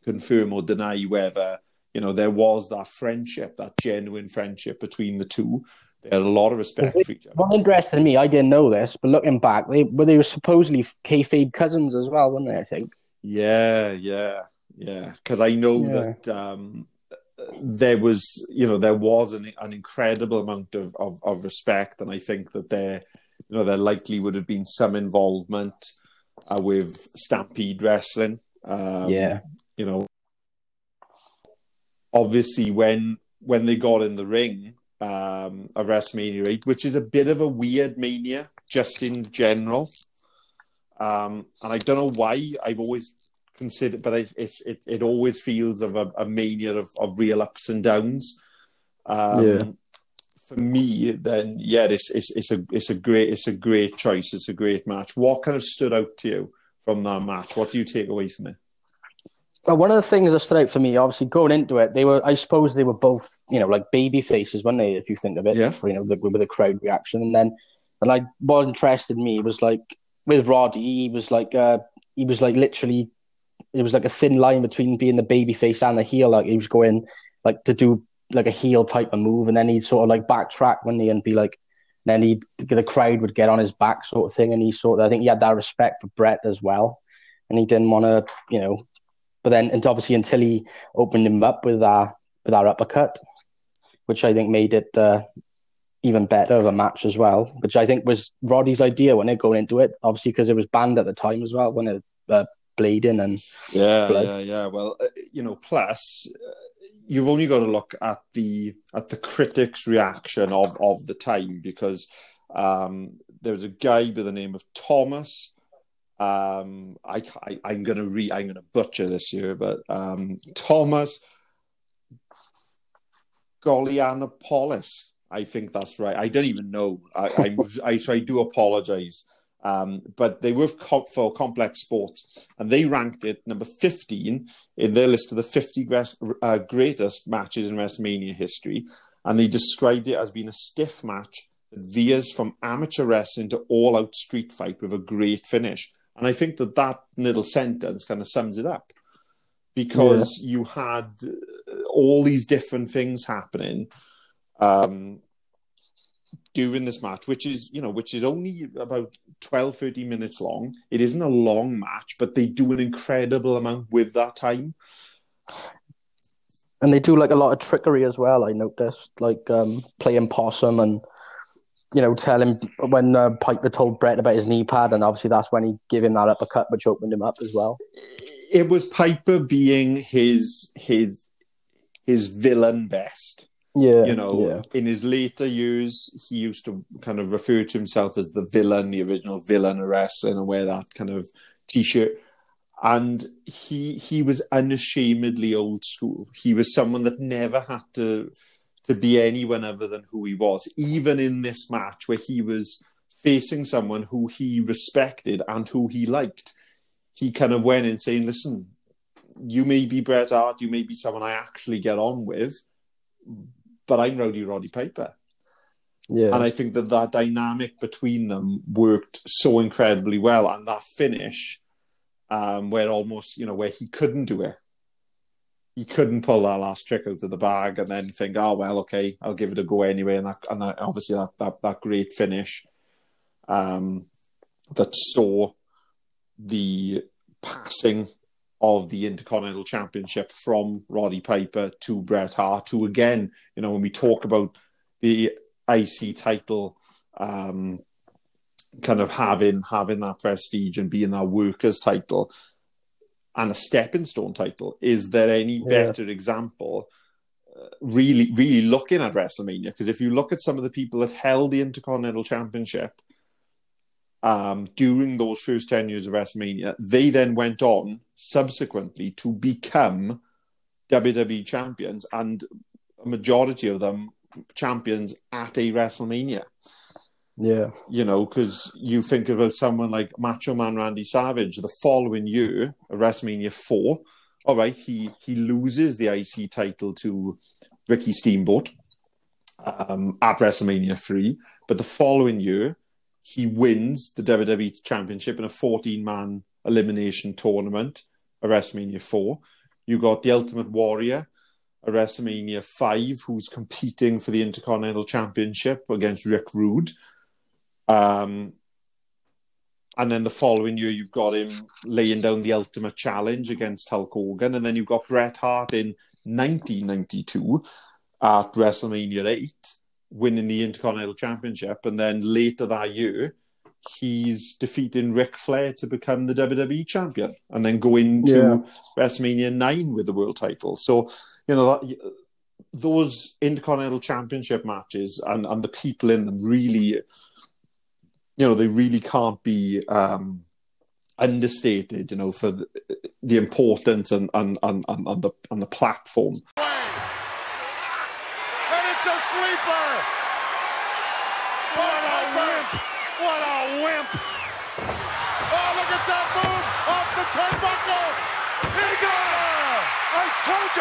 confirm or deny whether you know there was that friendship, that genuine friendship between the two. They had a lot of respect for each other. One interesting me, I didn't know this, but looking back, they were they were supposedly kayfabe cousins as well, weren't they? I think. Yeah, yeah, yeah. Because I know Yeah. that um, there was, you know, there was an, an incredible amount of, of, of respect, and I think that there, you know, there likely would have been some involvement uh, with Stampede Wrestling. Um, Yeah. you know, obviously when when they got in the ring um, of WrestleMania 8, which is a bit of a weird mania just in general. Um, and I don't know why I've always considered, but it, it's it, it always feels of a, a mania of, of real ups and downs. Um, Yeah. For me, then yeah, it's, it's it's a it's a great it's a great choice. It's a great match. What kind of stood out to you from that match? What do you take away from it? Well, one of the things that stood out for me, obviously going into it, they were, I suppose, they were both, you know, like baby faces, weren't they? If you think of it, Yeah. for, you know, the, with the crowd reaction, and then, and like what interested me was like with Roddy, he was like, uh, he was like literally, it was like a thin line between being the baby face and the heel. Like he was going like to do like a heel type of move, and then he'd sort of like backtrack when he and be like, and then he the crowd would get on his back sort of thing, and he sort of, I think he had that respect for Bret as well, and he didn't want to, you know but then and obviously until he opened him up with that with that uppercut, which I think made it uh, even better of a match as well. Which I think was Roddy's idea when they're going into it, obviously because it was banned at the time as well when it uh, bleeding and Yeah, blood. yeah, yeah. Well, uh, you know, plus uh, you've only got to look at the at the critics' reaction of of the time because um, there was a guy by the name of Thomas. Um, I, I I'm gonna re I'm gonna butcher this here, but um, Thomas Golianopoulos. I think that's right. I don't even know. I I'm, I, so I do apologize. Um, but they were com- for complex sports, and they ranked it number 15 in their list of the 50 gres- uh, greatest matches in WrestleMania history. And they described it as being a stiff match that veers from amateur wrestling to all out street fight with a great finish. And I think that that little sentence kind of sums it up because you had uh, all these different things happening. Um, during this match, which is, you know, which is only about 12, 13 minutes long. It isn't a long match, but they do an incredible amount with that time. and they do like a lot of trickery as well. I noticed, like um, playing possum and you know, telling when uh, Piper told Bret about his knee pad, and obviously that's when he gave him that uppercut, which opened him up as well. It was Piper being his his his villain best. Yeah, You know, yeah, in his later years, he used to kind of refer to himself as the villain, the original villain wrestling, and wear that kind of t-shirt. And he he was unashamedly old school. He was someone that never had to to be anyone other than who he was. Even in this match where he was facing someone who he respected and who he liked, he kind of went in saying, "Listen, you may be Bret Hart, you may be someone I actually get on with, but I'm Rowdy Roddy Piper." yeah. And I think that that dynamic between them worked so incredibly well. And that finish, um, where almost, you know, where he couldn't do it. He couldn't pull that last trick out of the bag and then think, oh, well, okay, I'll give it a go anyway. And, that, and that, obviously that, that, that great finish um, that saw the passing of the Intercontinental Championship from Roddy Piper to Bret Hart, who again, you know, when we talk about the IC title um, kind of having having that prestige and being that workers title and a stepping stone title. Is there any Yeah. better example? uh, Really, really looking at WrestleMania because if you look at some of the people that held the Intercontinental Championship um, during those first ten years of WrestleMania, they then went on subsequently to become WWE champions, and a majority of them champions at a WrestleMania. yeah, You know, because you think about someone like Macho Man Randy Savage the following year, WrestleMania 4. All right, he, he loses the IC title to Ricky Steamboat um, at WrestleMania 3. But the following year, he wins the WWE Championship in a 14 man elimination tournament at WrestleMania 4. You got the Ultimate Warrior at WrestleMania 5, who's competing for the Intercontinental Championship against Rick Rude. Um, and then the following year, you've got him laying down the ultimate challenge against Hulk Hogan. And then you've got Bret Hart in 1992 at WrestleMania 8, winning the Intercontinental Championship. And then later that year, he's defeating Ric Flair to become the WWE champion and then go into Yeah. WrestleMania 9 with the world title. So, you know, that, those Intercontinental Championship matches and, and the people in them really, you know, they really can't be um, understated, you know, for the, the importance and, and, and, and, and, the, and the platform. And it's a sleeper.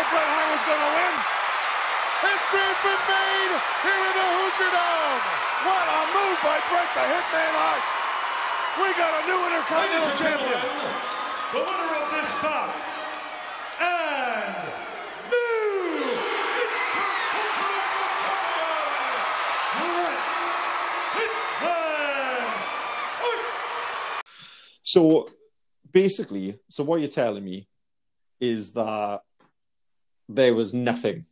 Bret Hart was going to win. History has been made here in the Hoosier Dome. What a move by Bret the Hitman Hart. We got a new Intercontinental Champion. The winner of this bout and new Intercontinental Champion, Bret Hitman Hart. So basically, so what you're telling me is that there was nothing.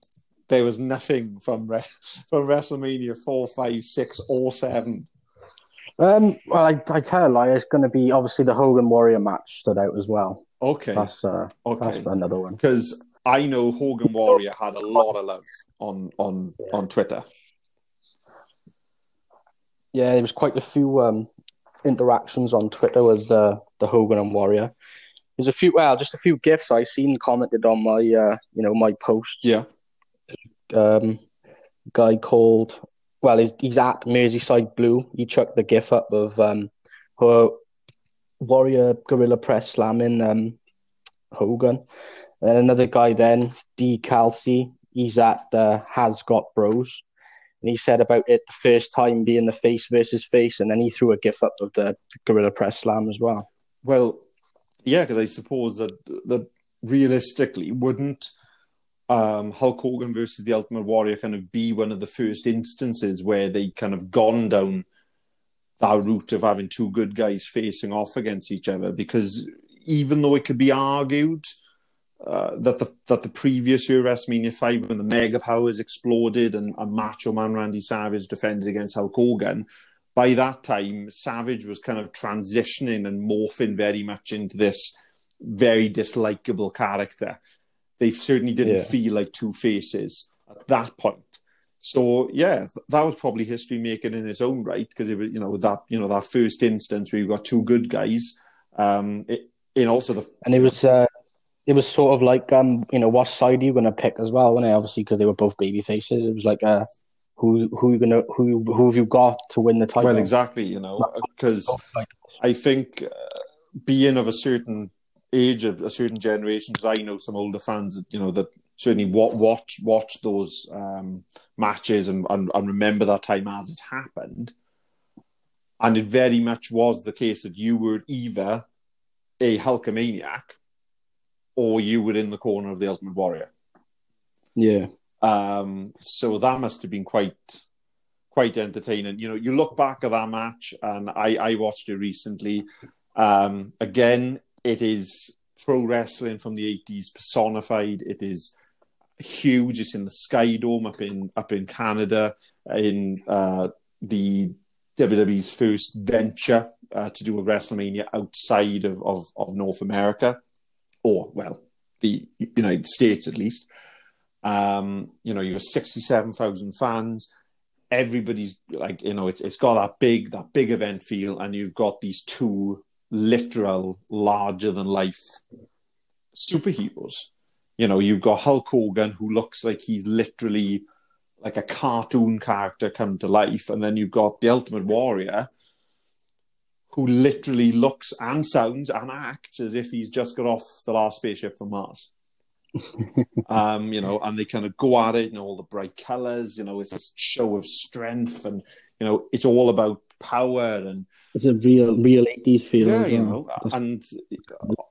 There was nothing from Re- from WrestleMania four, five, six, or seven. Um, well, I, I tell a lie. It's going to be obviously the Hogan Warrior match stood out as well. Okay, That's uh, that's another one. because I know Hogan Warrior had a lot of love on on on Twitter. Yeah, there was quite a few um, interactions on Twitter with uh, the Hogan and Warrior. There's a few, well, just a few gifs I seen commented on my, uh, you know, my posts. Yeah, Um, guy called, well, he's, he's at Merseyside Blue. He chucked the gif up of um, her Warrior Gorilla Press slamming um, Hogan. And then another guy then, D. Kelsey, he's at uh, Has Got Bros. And he said about it the first time being the face versus face, and then he threw a gif up of the Gorilla Press Slam as well. well, yeah, because I suppose that that realistically wouldn't um, Hulk Hogan versus the Ultimate Warrior kind of be one of the first instances where they kind of gone down that route of having two good guys facing off against each other? Because even though it could be argued uh, that the that the previous year WrestleMania five when the Mega Powers exploded and, and Macho Man Randy Savage defended against Hulk Hogan, by that time Savage was kind of transitioning and morphing very much into this very dislikable character. They certainly didn't Yeah. feel like two faces at that point. So yeah, that was probably history making in its own right because it was you know that you know that first instance where you got two good guys, um, it, and also the And it was uh, it was sort of like um, you know, what side are you going to pick as well? When obviously because they were both baby faces, it was like uh, who who you gonna who who have you got to win the title? well exactly you know because I think uh, being of a certain age, of a certain generation, because I know some older fans, that, you know, that certainly wa- watch watch those um, matches and, and and remember that time as it happened. And it very much was the case that you were either a Hulkamaniac or you were in the corner of the Ultimate Warrior. Yeah, Um, so that must have been quite quite entertaining. You know, you look back at that match, and I, I watched it recently. Um, again, it is pro wrestling from the eighties personified. It is huge. It's in the Sky Dome up in up in Canada, in uh, the WWE's first venture uh, to do a WrestleMania outside of, of, of North America, or well, the United States at least. Um, you know, you got sixty-seven thousand fans. Everybody's like, you know, it's it's got that big that big event feel, and you've got these two literal larger than life superheroes. You know, you've got Hulk Hogan who looks like he's literally like a cartoon character come to life, and then you've got the Ultimate Warrior who literally looks and sounds and acts as if he's just got off the last spaceship from Mars. um, you know, and they kind of go at it in all the bright colors. You know, it's a show of strength, and you know, it's all about power and it's a real real eighties feel. yeah, you know, and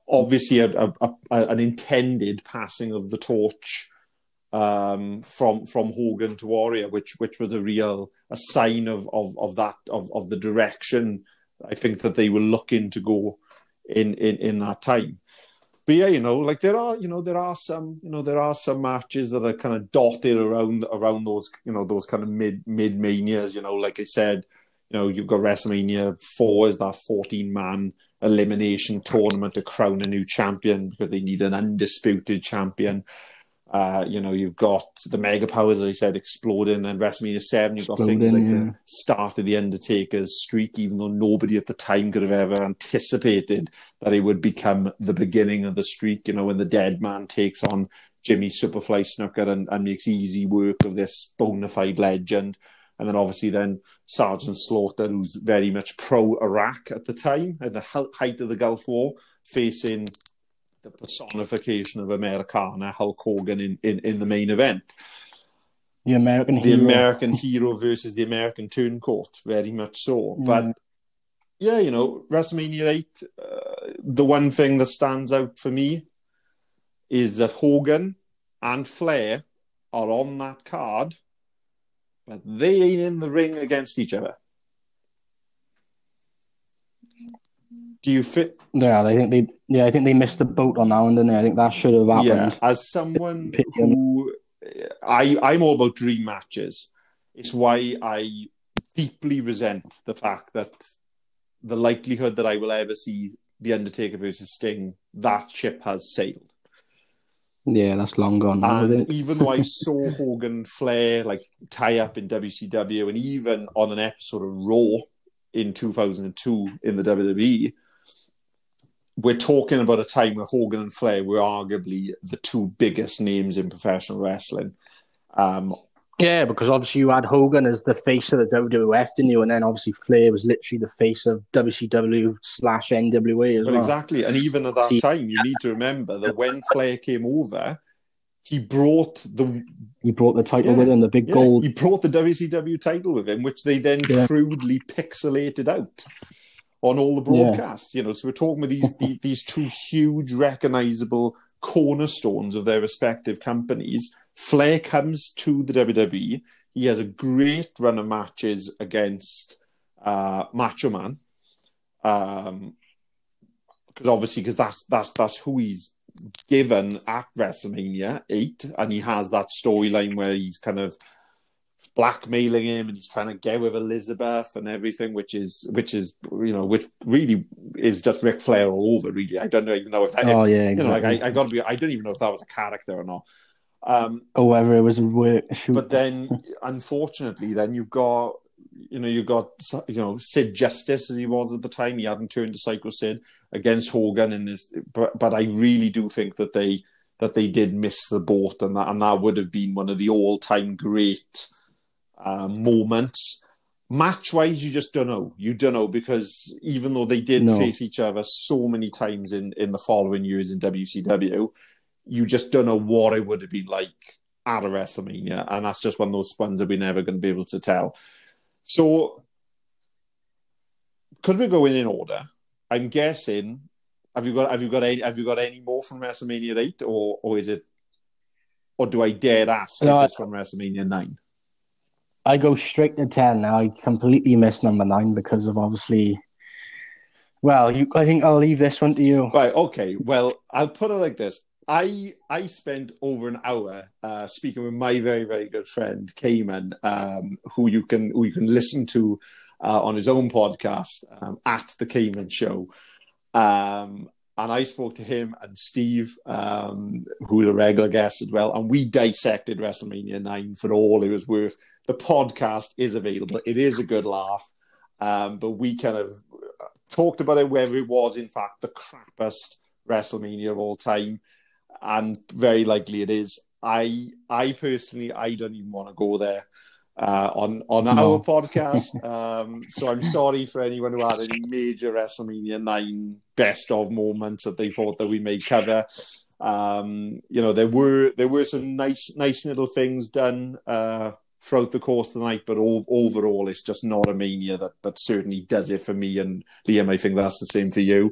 obviously a, a, a, an intended passing of the torch um, from from Hogan to Warrior, which which was a real a sign of of, of that of, of the direction I think that they were looking to go in in, in that time. But yeah, you know, like there are, you know, there are some, you know, there are some matches that are kind of dotted around around those, you know, those kind of mid mid manias. You know, like I said, you know, you've got WrestleMania four is that fourteen man elimination tournament to crown a new champion because they need an undisputed champion. Uh, you know, you've got the mega powers, as I said, exploding. Then WrestleMania seven, you've got things like Exploding, the start of the Undertaker's streak, even though nobody at the time could have ever anticipated that it would become the beginning of the streak. You know, when the dead man takes on Jimmy Superfly Snuka and, and makes easy work of this bona fide legend. And then obviously then Sergeant Slaughter, who's very much pro Iraq at the time, at the height of the Gulf War, facing the personification of Americana, Hulk Hogan, in, in, in the main event. The American The hero. American hero versus the American turncoat, very much so. But yeah, you know, WrestleMania 8, uh, the one thing that stands out for me is that Hogan and Flair are on that card, but they ain't in the ring against each other. Do you fit? Yeah, I think they. Yeah, I think they missed the boat on that one, didn't they? I think that should have happened. Yeah, as someone who I I'm all about dream matches. It's why I deeply resent the fact that the likelihood that I will ever see the Undertaker versus Sting that ship has sailed. Yeah, that's long gone. now, And even though I saw Hogan Flair like tie up in WCW and even on an episode of Raw in 2002 in the WWE, we're talking about a time where Hogan and Flair were arguably the two biggest names in professional wrestling. Um, Yeah, because obviously you had Hogan as the face of the WWF, didn't you? And then obviously Flair was literally the face of WCW slash NWA as well. exactly, and even at that time, you need to remember that when Flair came over, he brought the He brought the title Yeah, with him, the big Yeah, gold. He brought the WCW title with him, which they then Yeah. crudely pixelated out on all the broadcasts. You know, so we're talking with these these, these two huge, recognizable cornerstones of their respective companies. Flair comes to the WWE. He has a great run of matches against uh, Macho Man, Um, because obviously, because that's that's that's who he's given at WrestleMania eight, and he has that storyline where he's kind of blackmailing him and he's trying to get with Elizabeth and everything, which is which is you know which really is just Ric Flair all over. Really, I don't know even know if that. oh if, yeah, you know, like I, I got to be. I don't even know if that was a character or not. Um, or whether it was a work but then, unfortunately, then you've got you know you've got you know Sid Justice as he was at the time. He hadn't turned to Psycho Sid against Hogan in this, but but I really do think that they that they did miss the boat, and that and that would have been one of the all time great uh, moments. Match wise, you just don't know. You don't know because even though they did No. face each other so many times in in the following years in WCW, you just don't know what it would have been like at a WrestleMania, and that's just one of those ones that we're never going to be able to tell. So, because we're going in order, I'm guessing. Have you got have you got any have you got any more from WrestleMania eight, or or is it, or do I dare ask No, if I- it's from WrestleMania nine? I go straight to ten now. I completely missed number nine because of obviously. Well, you, I think I'll leave this one to you. Right. Okay. Well, I'll put it like this. I I spent over an hour uh, speaking with my very very good friend Cayman, um, who you can who you can listen to uh, on his own podcast um, at the Cayman Show. Um, and I spoke to him and Steve, um, who is a regular guest as well, and we dissected WrestleMania nine for all it was worth. The podcast is available. It is a good laugh, um, but we kind of talked about it whether it was in fact the crappiest WrestleMania of all time, and very likely it is. I I personally I don't even want to go there uh, on on No. our podcast. um, so I'm sorry for anyone who had any major WrestleMania nine best of moments that they thought that we may cover. Um, you know there were there were some nice nice little things done uh, throughout the course of the night, but ov- overall it's just not a mania that that certainly does it for me. And Liam, I think that's the same for you.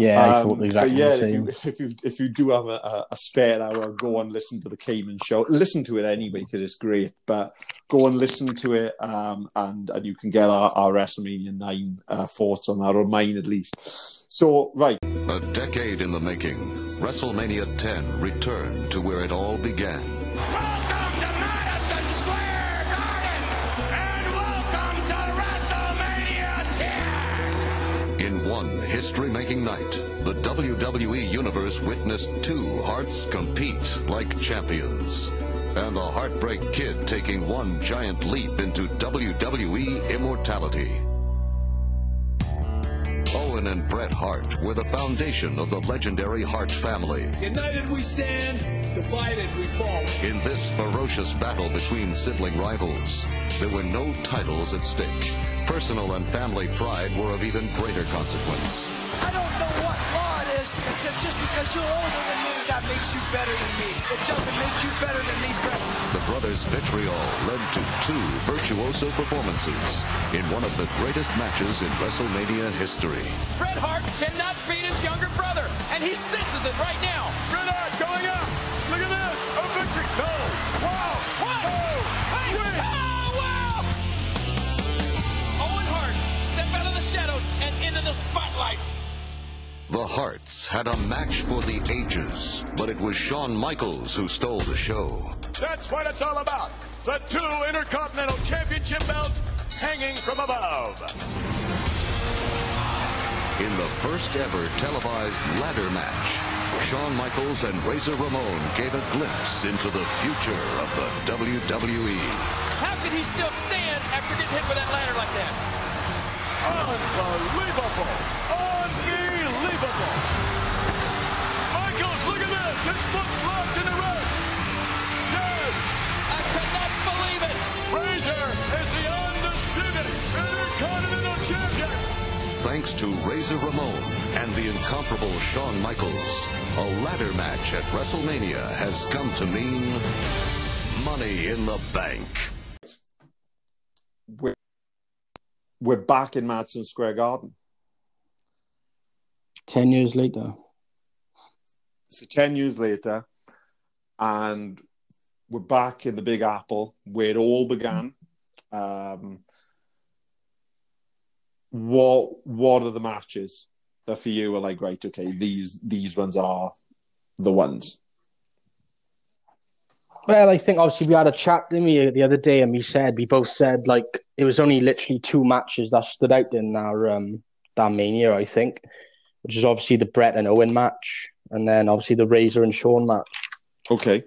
Yeah, I Um, thought exactly but yeah, the if you, if you if you do have a, a, a spare hour, go and listen to the Cayman show. Listen to it anyway because it's great. But go and listen to it, um, and and you can get our, our WrestleMania nine uh, thoughts on that, or mine at least. So right, A decade in the making, WrestleMania 10 returned to where it all began. One history making night, the WWE Universe witnessed two hearts compete like champions. And the Heartbreak Kid taking one giant leap into WWE immortality. Owen and Bret Hart were the foundation of the legendary Hart family. United we stand, divided we fall. In this ferocious battle between sibling rivals, there were no titles at stake. Personal and family pride were of even greater consequence. I don't know what law it is that says just because you're older than me, that makes you better than me. It doesn't make you better than me, Bret. The brothers' vitriol led to two virtuoso performances in one of the greatest matches in WrestleMania history. Bret Hart cannot beat his younger brother, and he senses it right now. Bret Hart going up. Look at this. A victory. No. Wow. What? No. Hey! Win. Oh, wow! Owen Hart, step out of the shadows and into the spotlight. The Harts had a match for the ages, but it was Shawn Michaels who stole the show. That's what it's all about. The two Intercontinental Championship belts hanging from above. In the first ever televised ladder match, Shawn Michaels and Razor Ramon gave a glimpse into the future of the WWE. How could he still stand after getting hit with that ladder like that? Unbelievable! Unbelievable! Michaels, look at this! His foot's locked in the ring! Yes! I could not believe it! Razor is the undisputed Intercontinental Champion! Thanks to Razor Ramon and the incomparable Shawn Michaels, a ladder match at WrestleMania has come to mean money in the bank. We're, we're back in Madison Square Garden. Ten years later. So 10 years later, and we're back in the Big Apple where it all began. Um, what what are the matches that for you are like right? Okay, these these ones are the ones. Well, I think obviously we had a chat didn't we, the other day, and we said we both said like it was only literally two matches that stood out in our um that mania, I think, which is obviously the Bret and Owen match, and then obviously the Razor and Shawn match. Okay,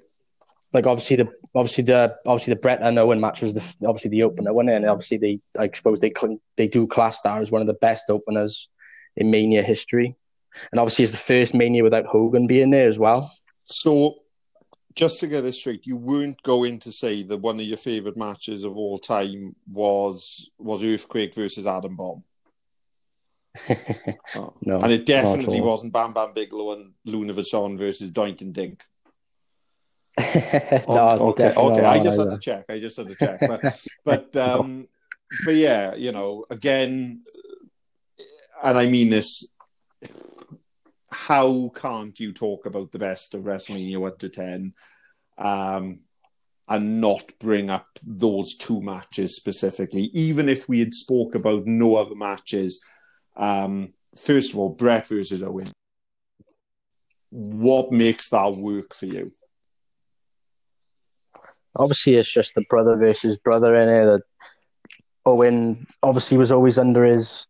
Like obviously the obviously the obviously the Bret and Owen match was the obviously the opener, it? And obviously they I suppose they they do class that as one of the best openers in Mania history, and obviously it's the first Mania without Hogan being there as well. so just to get this straight, you weren't going to say that one of your favorite matches of all time was was Earthquake versus Adam Bomb. Oh. No, and it definitely wasn't Bam Bam Bigelow and Luna Vachon versus Doink and Dink. no, okay, definitely okay. I that just had to check. I just had to check. But, but, um, but yeah, you know, again, and I mean this. How can't you talk about the best of WrestleMania one to ten, um, and not bring up those two matches specifically? Even if we had spoke about no other matches, um, first of all, Bret versus Owen. What makes that work for you? obviously it's just the brother versus brother in it. That Owen obviously was always under his,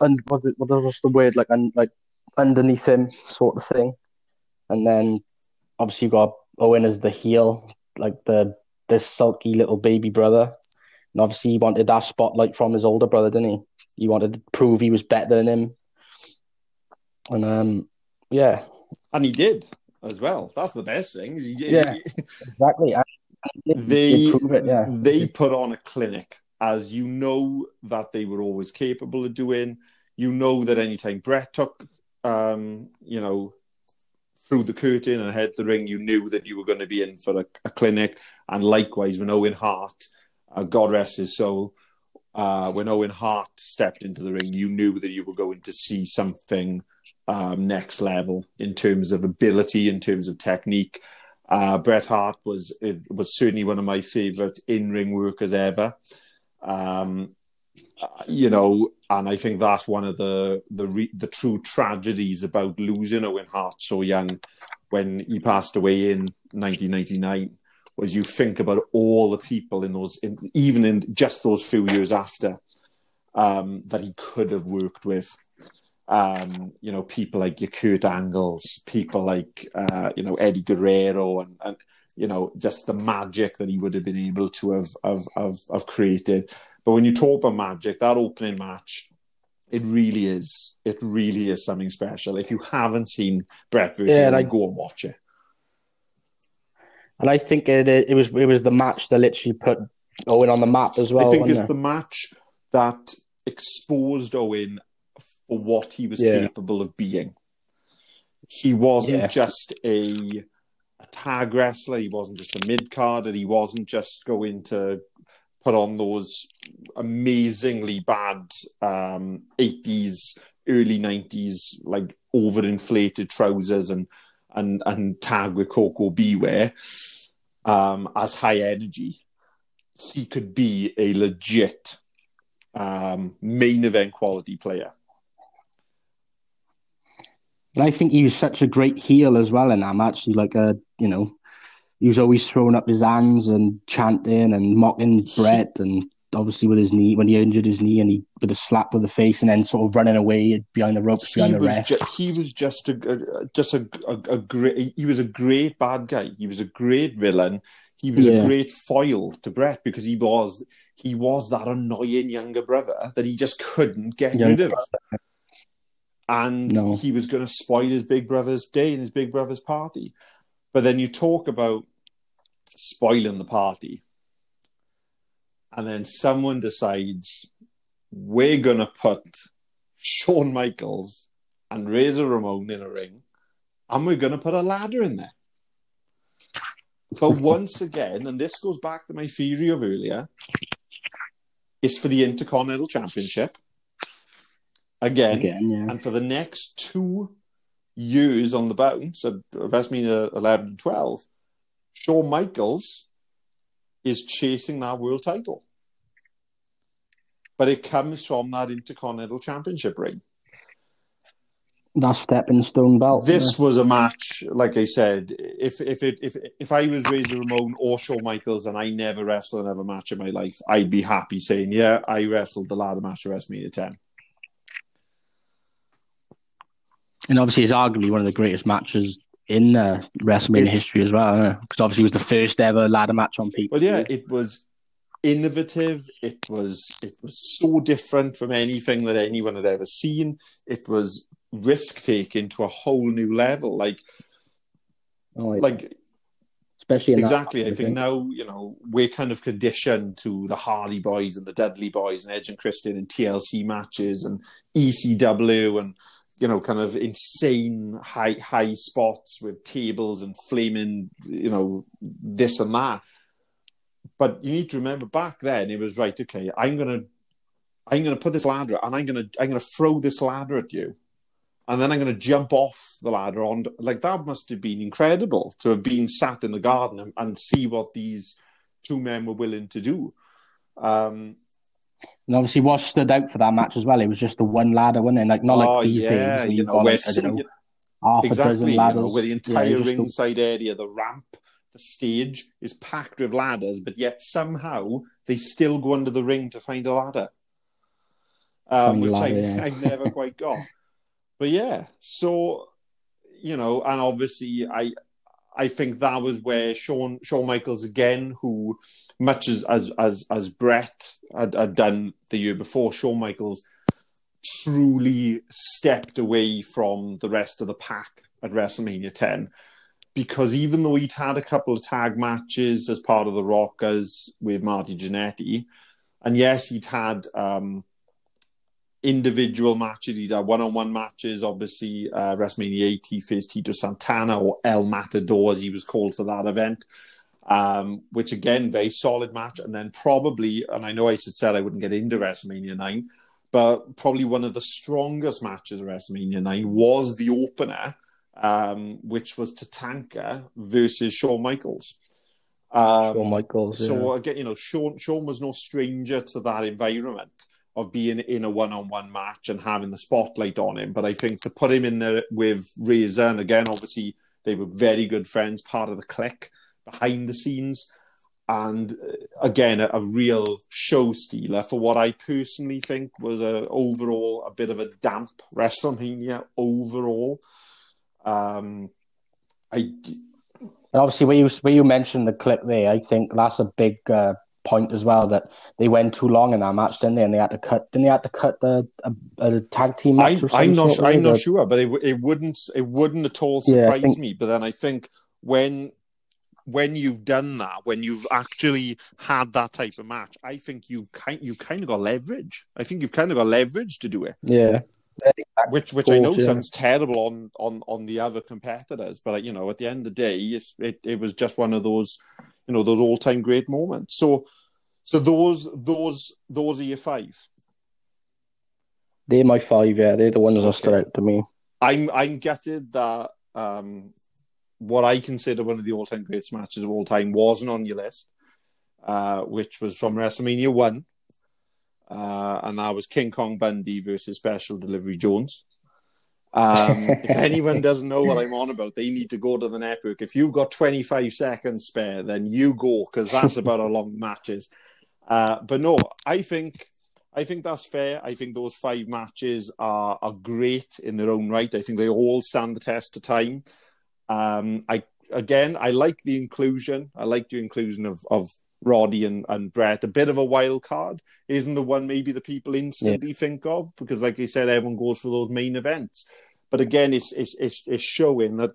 and what was the word like, un, like underneath him sort of thing, and then obviously you got Owen as the heel, like the the sulky little baby brother, and obviously he wanted that spotlight from his older brother, didn't he? He wanted to prove he was better than him, and um, yeah, And he did as well. That's the best thing. Yeah. exactly. I, they prove it, yeah. they put on a clinic, as you know that they were always capable of doing. You know that anytime Bret took, um, you know, through the curtain and head the ring, you knew that you were going to be in for a, a clinic. And likewise, when Owen Hart, uh, God rest his soul, uh, when Owen Hart stepped into the ring, you knew that you were going to see something um, next level in terms of ability, in terms of technique. Uh, Bret Hart was was certainly one of my favorite in ring workers ever. Um, you know, and I think that's one of the the re- the true tragedies about losing Owen Hart so young when he passed away in 1999 was you think about all the people in those in, even in just those few years after um, that he could have worked with um, you know, people like your Kurt Angles, people like, uh, you know, Eddie Guerrero and, and, you know, just the magic that he would have been able to have, have, have, have created. But when you talk about magic, that opening match, it really is, it really is something special. If you haven't seen Bret versus Yeah, like- go and watch it. And I think it it was it was the match that literally put Owen on the map as well. I think it's it? the match that exposed Owen for what he was Yeah. capable of being. He wasn't Yeah. just a, a tag wrestler. He wasn't just a mid carder. He wasn't just going to put on those amazingly bad um, 80s, early 90s, like overinflated trousers and and and tag with Koko B. Ware um, as high energy he could be a legit um, main event quality player. And I think he was such a great heel as well in that match. He like a you know, he was always throwing up his hands and chanting and mocking Bret and obviously with his knee when he injured his knee and he with a slap to the face and then sort of running away behind the ropes behind he the was ref. ju- he was just a, a just a, a, a great he was a great bad guy. He was a great villain. He was Yeah. a great foil to Bret because he was he was that annoying younger brother that he just couldn't get Younger rid of. And No. he was going to spoil his big brother's day and his big brother's party. But then you talk about spoiling the party, and then someone decides we're going to put Shawn Michaels and Razor Ramon in a ring, and we're going to put a ladder in there. But once again, and this goes back to my theory of earlier, it's for the Intercontinental Championship. Again, Again, yeah. and for the next two years on the bounce of WrestleMania 11 and 12, Shawn Michaels is chasing that world title. But it comes from that Intercontinental Championship ring. That stepping stone belt. This was a match, like I said, if if it if if I was Razor Ramon or Shawn Michaels and I never wrestled another match in my life, I'd be happy saying, Yeah, I wrestled the ladder match at WrestleMania 10. and obviously it's arguably one of the greatest matches in uh, WrestleMania It- history as well, because obviously it was the first ever ladder match on people. Well, yeah, it was innovative. It was it was so different from anything that anyone had ever seen. It was risk taking to a whole new level. Like Oh, yeah. like especially in that exactly. match, I think now you know we're kind of conditioned to the Hardy Boys and the Dudley Boys and Edge and Christian and TLC matches and ECW and you know kind of insane high high spots with tables and flaming you know this and that. But you need to remember back then it was right. Okay, I'm gonna I'm gonna put this ladder and I'm gonna I'm gonna throw this ladder at you and then I'm to jump off the ladder on like that must have been incredible to have been sat in the garden and, and see what these two men were willing to do. Um, And obviously, what stood out for that match as well, it was just the one ladder, wasn't it? Like not oh, like these yeah, days where you know, got like, I don't know, half a exactly, dozen you ladders. know, where the Yeah, entire it was just a- ringside area, the ramp, the stage is packed with ladders, but yet somehow they still go under the ring to find a ladder, um, which ladder, I, yeah. I never quite got. But yeah, so you know, and obviously, I I think that was where Shawn Shawn Michaels again, who much as as as as Bret had, had done the year before, Shawn Michaels truly stepped away from the rest of the pack at WrestleMania 10 because even though he'd had a couple of tag matches as part of the Rockers with Marty Jannetty, and yes, he'd had um, individual matches, he'd had one-on-one matches. Obviously, uh, WrestleMania 8, he faced Tito Santana or El Matador, as he was called for that event. Um, which again, very solid match, and then probably, and I know I should said I wouldn't get into WrestleMania 9, but probably one of the strongest matches of WrestleMania 9 was the opener, um, which was Tatanka versus Shawn Michaels. Um, Shawn Michaels. so yeah. again, you know, Shawn, Shawn was no stranger to that environment of being in a one-on-one match and having the spotlight on him. But I think to put him in there with Razor, and again, obviously they were very good friends, part of the clique behind the scenes, and uh, again, a, a real show stealer for what I personally think was a overall a bit of a damp WrestleMania overall. Um, I And obviously, where you where you mentioned the clip there, I think that's a big uh, point as well. That they went too long in that match, didn't they? And they had to cut. Didn't they had to cut the a, a tag team I, match? or I'm not. sort of I'm way? not sure, but it, it wouldn't. It wouldn't at all Yeah, surprise think- me. But then I think when when you've done that, when you've actually had that type of match, I think you've kind you kind of got leverage. I think you've kind of got leverage to do it, Yeah, which which I know yeah. sounds terrible on on on the other competitors, but you know, at the end of the day, it's, it it was just one of those you know those all time great moments. So so those those those are your five. they're my five. Yeah, they're the ones that stood out to me. I'm I'm gutted that um, what I consider one of the all-time greatest matches of all time wasn't on your list, uh, which was from WrestleMania one, uh, and that was King Kong Bundy versus Special Delivery Jones. Um, if anyone doesn't know what I'm on about, they need to go to the network. If you've got 25 seconds spare, then you go because that's about how long matches. Uh, but no, I think I think that's fair. I think those five matches are are great in their own right. I think they all stand the test of time. Um, I again, I like the inclusion. I like the inclusion of of Roddy and, and Bret. A bit of a wild card isn't the one maybe the people instantly yeah. think of because, like I said, everyone goes for those main events. But again, it's it's it's, it's showing that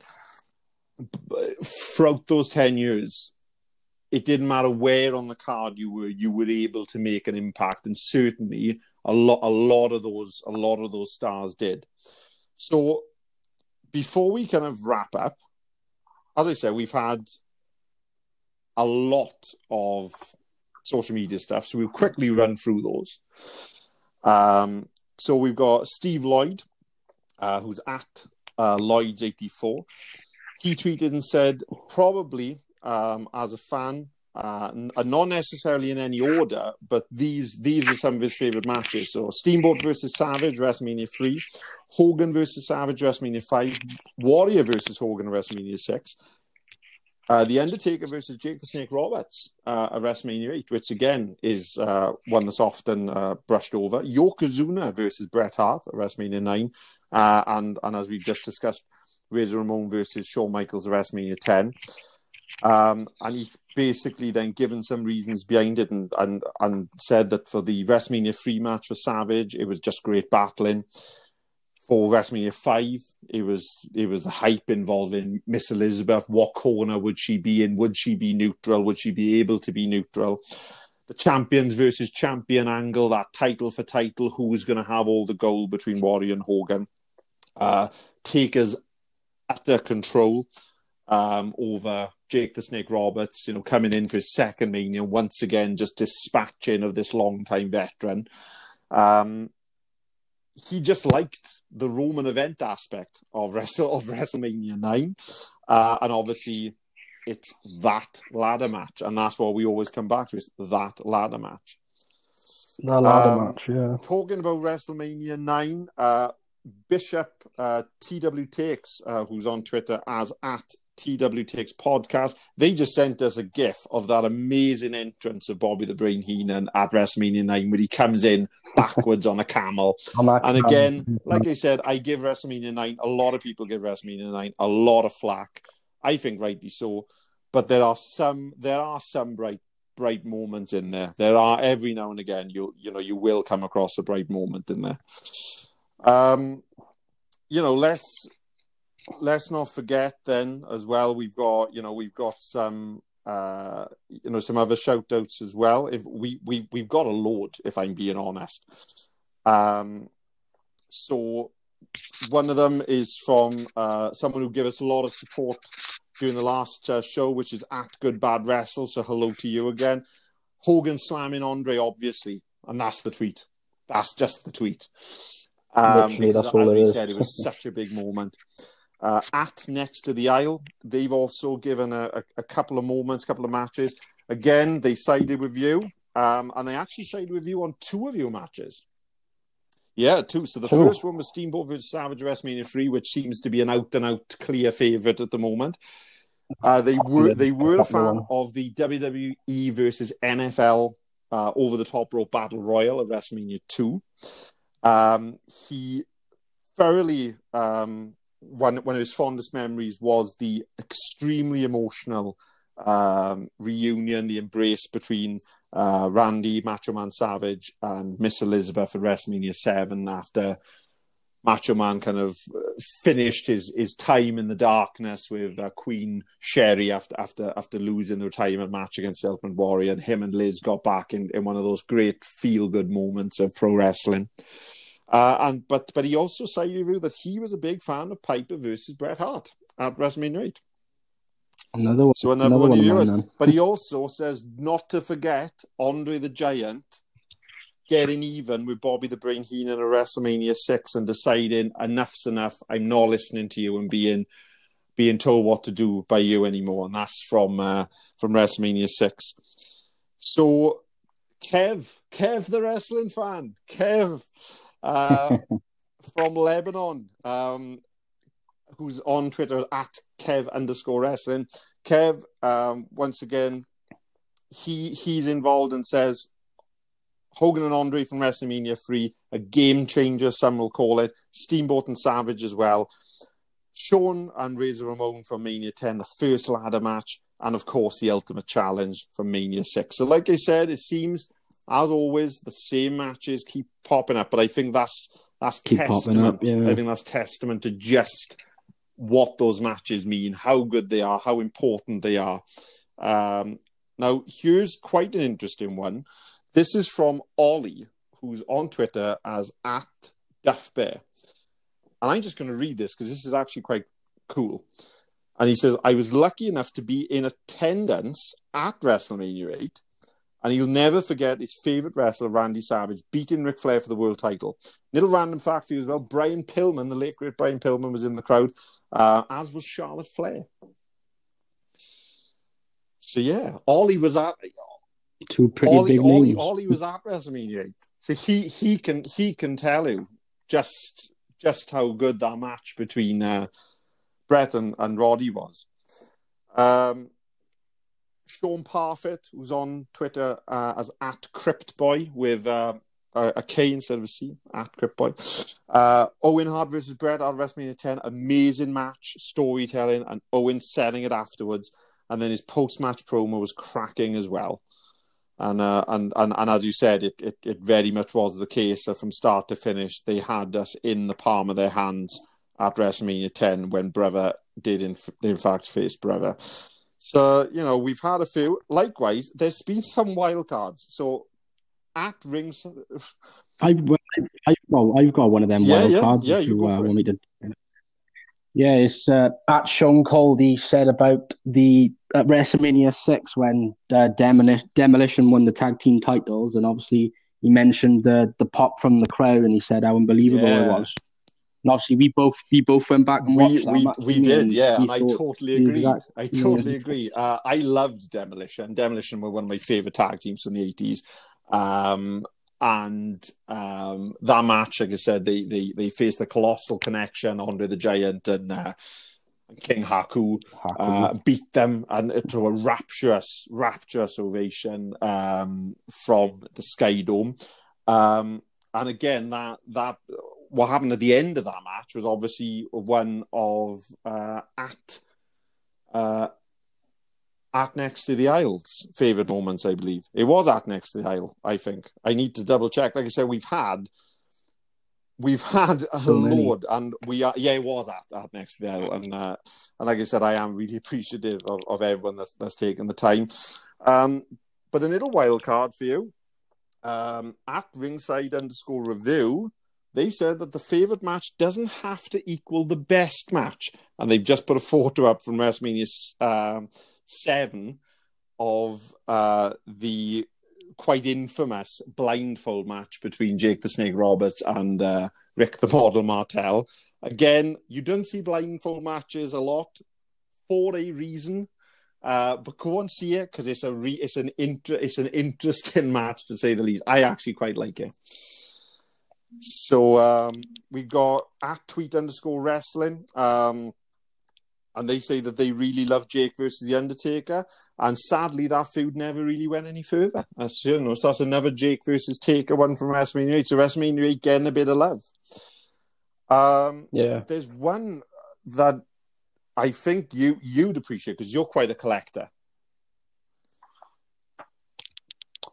throughout those ten years, it didn't matter where on the card you were, you were able to make an impact, and certainly a lot a lot of those a lot of those stars did. So before we kind of wrap up, as I said, we've had a lot of social media stuff, so we'll quickly run through those. Um, so we've got Steve Lloyd, uh, who's at uh, Lloyd's84. He tweeted and said, probably um, as a fan, uh, not necessarily in any order, but these these are some of his favorite matches. So Steamboat versus Savage, WrestleMania 3. Hogan versus Savage, WrestleMania 5. Warrior versus Hogan, WrestleMania 6. Uh, the Undertaker versus Jake the Snake Roberts uh, at WrestleMania 8, which again is uh, one that's often uh, brushed over. Yokozuna versus Bret Hart at WrestleMania 9. Uh, and, and as we've just discussed, Razor Ramon versus Shawn Michaels at WrestleMania 10. Um, and he's basically then given some reasons behind it and, and, and said that for the WrestleMania 3 match for Savage, it was just great battling for WrestleMania five, it was it was the hype involving Miss Elizabeth. What corner would she be in? Would she be neutral? Would she be able to be neutral? The champions versus champion angle, that title for title, who was going to have all the gold between Warrior and Hogan? Uh, Taker's utter control um, over Jake the Snake Roberts, you know, coming in for his second mania, once again just dispatching of this long time veteran. Um, he just liked the Roman event aspect of Wrestle of WrestleMania nine, uh, and obviously it's that ladder match, and that's what we always come back to is that ladder match. The ladder um, match, yeah. Talking about WrestleMania nine, uh, Bishop uh, TW Takes, uh, who's on Twitter as at TW Takes Podcast, they just sent us a GIF of that amazing entrance of Bobby the Brain Heenan at WrestleMania 9 where he comes in backwards on a camel. and again, like I said, I give WrestleMania 9, a lot of people give WrestleMania 9 a lot of flack. I think rightly so. But there are some there are some bright bright moments in there. There are every now and again you you know you will come across a bright moment in there. Um you know, let's let's not forget then as well we've got you know we've got some uh you know some other shout outs as well. If we we we've got a load if i'm being honest. Um so one of them is from uh someone who gave us a lot of support during the last uh, show which is at good bad wrestle. So hello to you again. Hogan slamming andre obviously. And that's the tweet. That's just the tweet. Um, Literally, that's all as we said it was such a big moment uh, at next to the aisle, they've also given a, a, a, couple of moments, a couple of matches. Again, they sided with you, um, and they actually sided with you on two of your matches. Yeah, two. So the oh. first one was Steamboat versus Savage WrestleMania 3, which seems to be an out and out clear favourite at the moment. Uh, they were they were a fan of the WWE versus NFL uh, over the top rope battle royal at WrestleMania 2. Um, he thoroughly um, one one of his fondest memories was the extremely emotional um, reunion, the embrace between uh, Randy Macho Man Savage and Miss Elizabeth at WrestleMania Seven after Macho Man kind of finished his his time in the darkness with uh, Queen Sherri after after after losing the retirement match against Ultimate Warrior, and him and Liz got back in, in one of those great feel good moments of pro wrestling. Uh, and but but he also cited that he was a big fan of Piper versus Bret Hart at WrestleMania 8. Another one. So another, another one, of yours. But he also says not to forget Andre the Giant getting even with Bobby the Brain Heenan at WrestleMania 6 and deciding enough's enough. I'm not listening to you and being being told what to do by you anymore. And that's from uh, from WrestleMania 6. So Kev, Kev, the wrestling fan, Kev uh, from Lebanon, um, who's on Twitter at Kev underscore wrestling. Kev, um, once again, he he's involved and says Hogan and Andre from WrestleMania 3, a game changer, some will call it. Steamboat and Savage as well. Shawn and Razor Ramon from Mania 10, the first ladder match, and of course the Ultimate Challenge from Mania 6. So, like I said, it seems, as always, the same matches keep popping up, but I think that's that's Keep testament. up, yeah. I think that's testament to just what those matches mean, how good they are, how important they are. Um, now, here's quite an interesting one. This is from Ollie, who's on Twitter as at Duff Bear. And I'm just going to read this because this is actually quite cool. And he says, I was lucky enough to be in attendance at WrestleMania 8, and he'll never forget his favourite wrestler, Randy Savage, beating Ric Flair for the world title. Little random fact for you as well Brian Pillman, the late great Brian Pillman, was in the crowd, uh, as was Charlotte Flair. So, yeah, Ollie was at Two pretty Ollie, big Ollie, names. Ollie was at WrestleMania So he he can he can tell you just just how good that match between uh, Bret and, and Roddy was. Um, Sean Parfit, who's on Twitter uh, as at CryptBoy with uh, a, a K instead of a C, at CryptBoy. Uh, Owen Hart versus Bret at WrestleMania 10, amazing match, storytelling, and Owen selling it afterwards. And then his post match promo was cracking as well. And, uh, and and and as you said, it, it, it very much was the case that from start to finish, they had us in the palm of their hands at WrestleMania 10 when Brother did in, in fact face Brother. So you know we've had a few. Likewise, there's been some wild cards. So at rings, I've, I've, well, I've got one of them Yeah, wild yeah, cards. yeah, if you you uh, want me to. Yeah, it's uh, at Sean Coldy said about the at WrestleMania six when uh, Demolition, Demolition won the tag team titles, and obviously he mentioned the the pop from the crowd, and he said how unbelievable it was. And obviously, we both we both went back and we that we, we And yeah, and I totally agree. exact- I yeah. totally agree. Uh, I loved Demolition. Demolition were one of my favorite tag teams from the eighties. Um, and um, that match, like I said, they they they faced the colossal connection, Andre the Giant and uh, King Haku, uh, beat them and to a rapturous, rapturous ovation um, from the Sky Dome. Um, and again, that that what happened at the end of that match was obviously one of uh, at uh, at next to the aisles favorite moments. I believe it was at next to the aisle. I think I need to double check. Like I said, we've had we've had a So load, and we are yeah, it was at, at next to the aisle, and uh, and like I said, I am really appreciative of, of everyone that's that's taken the time. Um, but a little wild card for you um, at ringside underscore review. They said that the favorite match doesn't have to equal the best match, and they've just put a photo up from WrestleMania um, seven of uh, the quite infamous blindfold match between Jake the Snake Roberts and uh, Rick the Model Martel. Again, you don't see blindfold matches a lot for a reason. Uh, but go and see it because it's a re- it's an inter- it's an interesting match to say the least. I actually quite like it. So um, we got at tweet underscore wrestling, um, and they say that they really love Jake versus the Undertaker, and sadly that feud never really went any further. That's you know, so that's another Jake versus Taker one from WrestleMania 8. So WrestleMania 8 getting a bit of love. Um, Yeah. there's one that I think you you'd appreciate because you're quite a collector.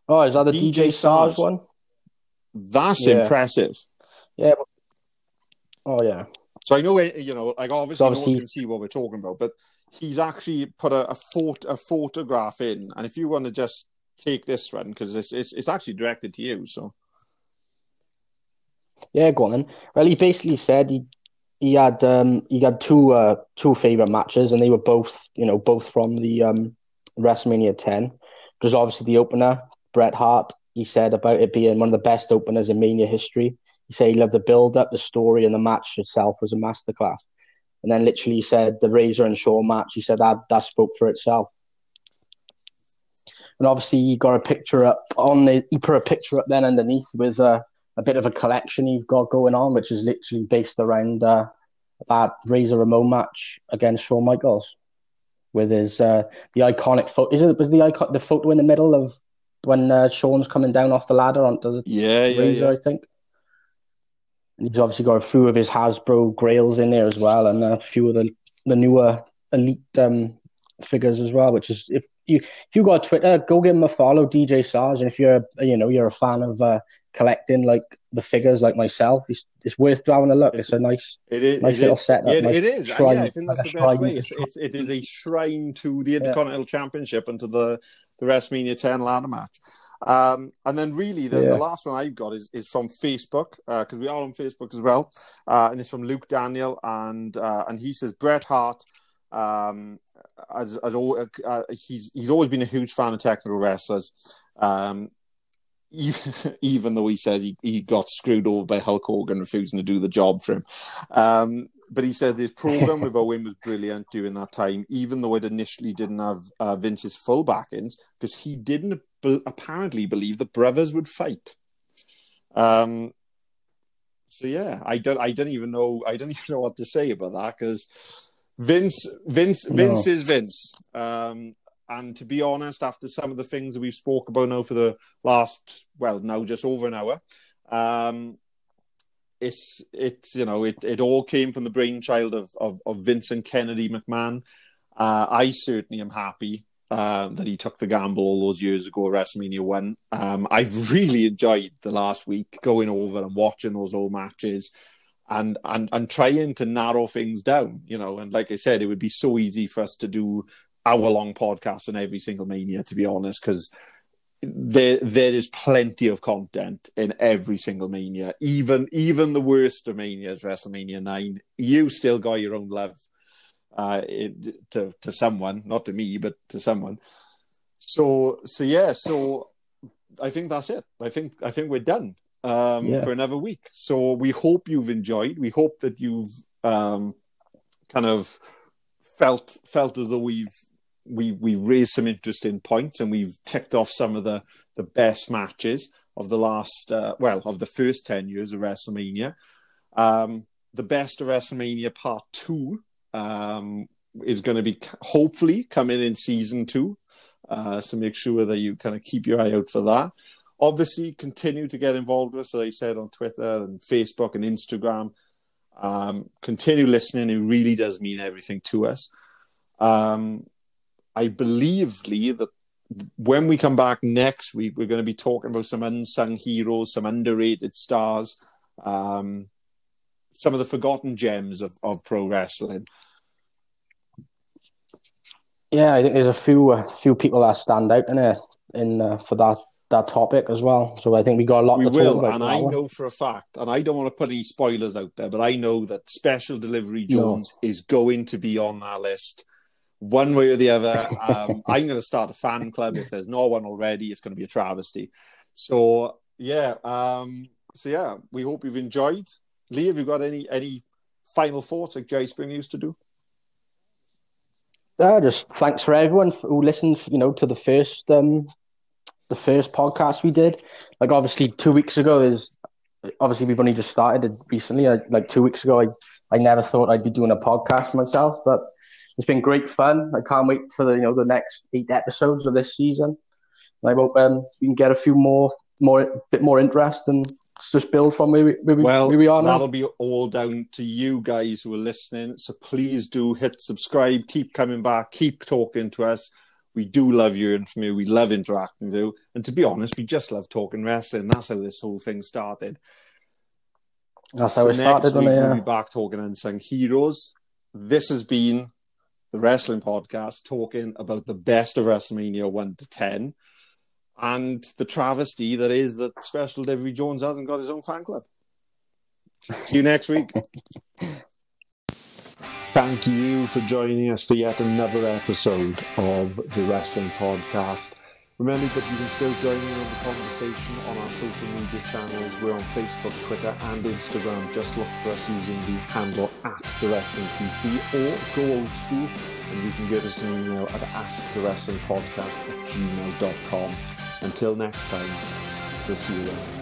Oh, is that the DJ DJ, one? That's Yeah. impressive. Yeah. Oh yeah. So I know, eh, you know, like obviously, Obviously- no one can see what we're talking about, but he's actually put a, a, phot- a photograph in. And if you want to just take this one, because it's, it's it's actually directed to you, so Yeah, go on then. Well, he basically said he he had um he had two uh two favorite matches, and they were both you know both from the um WrestleMania 10. Because obviously the opener, Bret Hart, he said about it being one of the best openers in Mania history. He said he loved the build up, the story, and the match itself was a masterclass. And then literally he said the Razor and Shaw match. He said that that spoke for itself. and obviously he got a picture up on the he put a picture up then underneath with uh, a bit of a collection he's got going on, which is literally based around uh, that Razor Ramon match against Shawn Michaels with his uh, the iconic photo. Is it was the icon the photo in the middle of when uh, Shawn's coming down off the ladder onto the Yeah, yeah, Razor, yeah. I think. And he's obviously got a few of his Hasbro Grails in there as well, and a few of the the newer elite um, figures as well. Which is if you if you got Twitter, go give him a follow, DJ Sarge, and if you're a, you know you're a fan of uh, collecting like the figures like myself, it's, it's worth having a look. It's, a nice It is. nice it little is. setup. Yeah, nice it is. Shrine, yeah, I think that's a the best way. It's, it's, it is a shrine to the Intercontinental Championship and to the, the WrestleMania 10 ladder match. Um, and then, really, the, Yeah. the last one I've got is, is from Facebook because we are on Facebook as well, uh, and it's from Luke Daniel, and uh, and he says Bret Hart. Um, as as al- uh, he's he's always been a huge fan of technical wrestlers. Um, even, even though he says he, he got screwed over by Hulk Hogan refusing to do the job for him. But he said his program with Owen was brilliant during that time, even though it initially didn't have uh, Vince's full backings, because he didn't be- apparently believe the brothers would fight. Um, so yeah, I don't, I don't even know, I don't even know what to say about that because Vince, Vince, No. Vince is Vince. Um, and to be honest, after some of the things that we've spoke about now for the last, well, now just over an hour, um, it's it's you know it, it all came from the brainchild of of, of Vincent Kennedy McMahon. Uh, I certainly am happy uh, that he took the gamble all those years ago WrestleMania One. Um, I've really enjoyed the last week going over and watching those old matches. And, and and trying to narrow things down, you know, and like I said, it would be so easy for us to do hour long podcasts on every single mania, to be honest, because there there is plenty of content in every single mania. Even even the worst of manias, WrestleMania nine, you still got your own love uh, it, to to someone, not to me, but to someone. So so yeah, so I think that's it. I think I think we're done um, Yeah. for another week. So we hope you've enjoyed. We hope that you've um, kind of felt felt as though we've we we raised some interesting points and we've ticked off some of the the best matches of the last uh, well of the first 10 years of WrestleMania. Um the best of WrestleMania part 2 um is going to be hopefully coming in season 2 uh so make sure that you kind of keep your eye out for that. Obviously continue to get involved with us as I said on Twitter and Facebook and Instagram. Um continue listening it really does mean everything to us. Um I believe, Lee, that when we come back next week, we're going to be talking about some unsung heroes, some underrated stars, um, some of the forgotten gems of, of pro wrestling. Yeah, I think there's a few uh, few people that stand out in it in uh, for that that topic as well. So I think we got a lot We to will, talk about. and I one. know for a fact, and I don't want to put any spoilers out there, but I know that Special Delivery Jones is going to be on that list. One way or the other, um, I'm going to start a fan club. If there's no one already, it's going to be a travesty. So yeah, um, so yeah, we hope you've enjoyed. Lee, have you got any any final thoughts like Jerry Springer used to do? Uh, just thanks for everyone who listened. You know, to the first um, the first podcast we did. Like obviously, two weeks ago is obviously we've only just started it recently. I, like two weeks ago, I I never thought I'd be doing a podcast myself, but it's been great fun. I can't wait for the you know the next eight episodes of this season. And I hope um, we can get a few more more bit more interest and just build from where we, where we, Well, we are now. that'll be all down to you guys who are listening. So please do hit subscribe, keep coming back, keep talking to us. We do love hearing from you. We love interacting with you. And to be honest, we just love talking wrestling. That's how this whole thing started. That's how so it started. week we'll be back talking unsung heroes. This has been the Wrestling Podcast talking about the best of WrestleMania 1 to 10 and the travesty that is that Special Delivery Jones hasn't got his own fan club. See you next week. Thank you for joining us for yet another episode of the Wrestling Podcast. Remember that you can still join in on the conversation on our social media channels. We're on Facebook, Twitter, and Instagram. Just look for us using the handle at the Wrestling PC or go old school and you can give us an email at asktherewrestlingpodcast at gmail.com. Until next time, we'll see you then.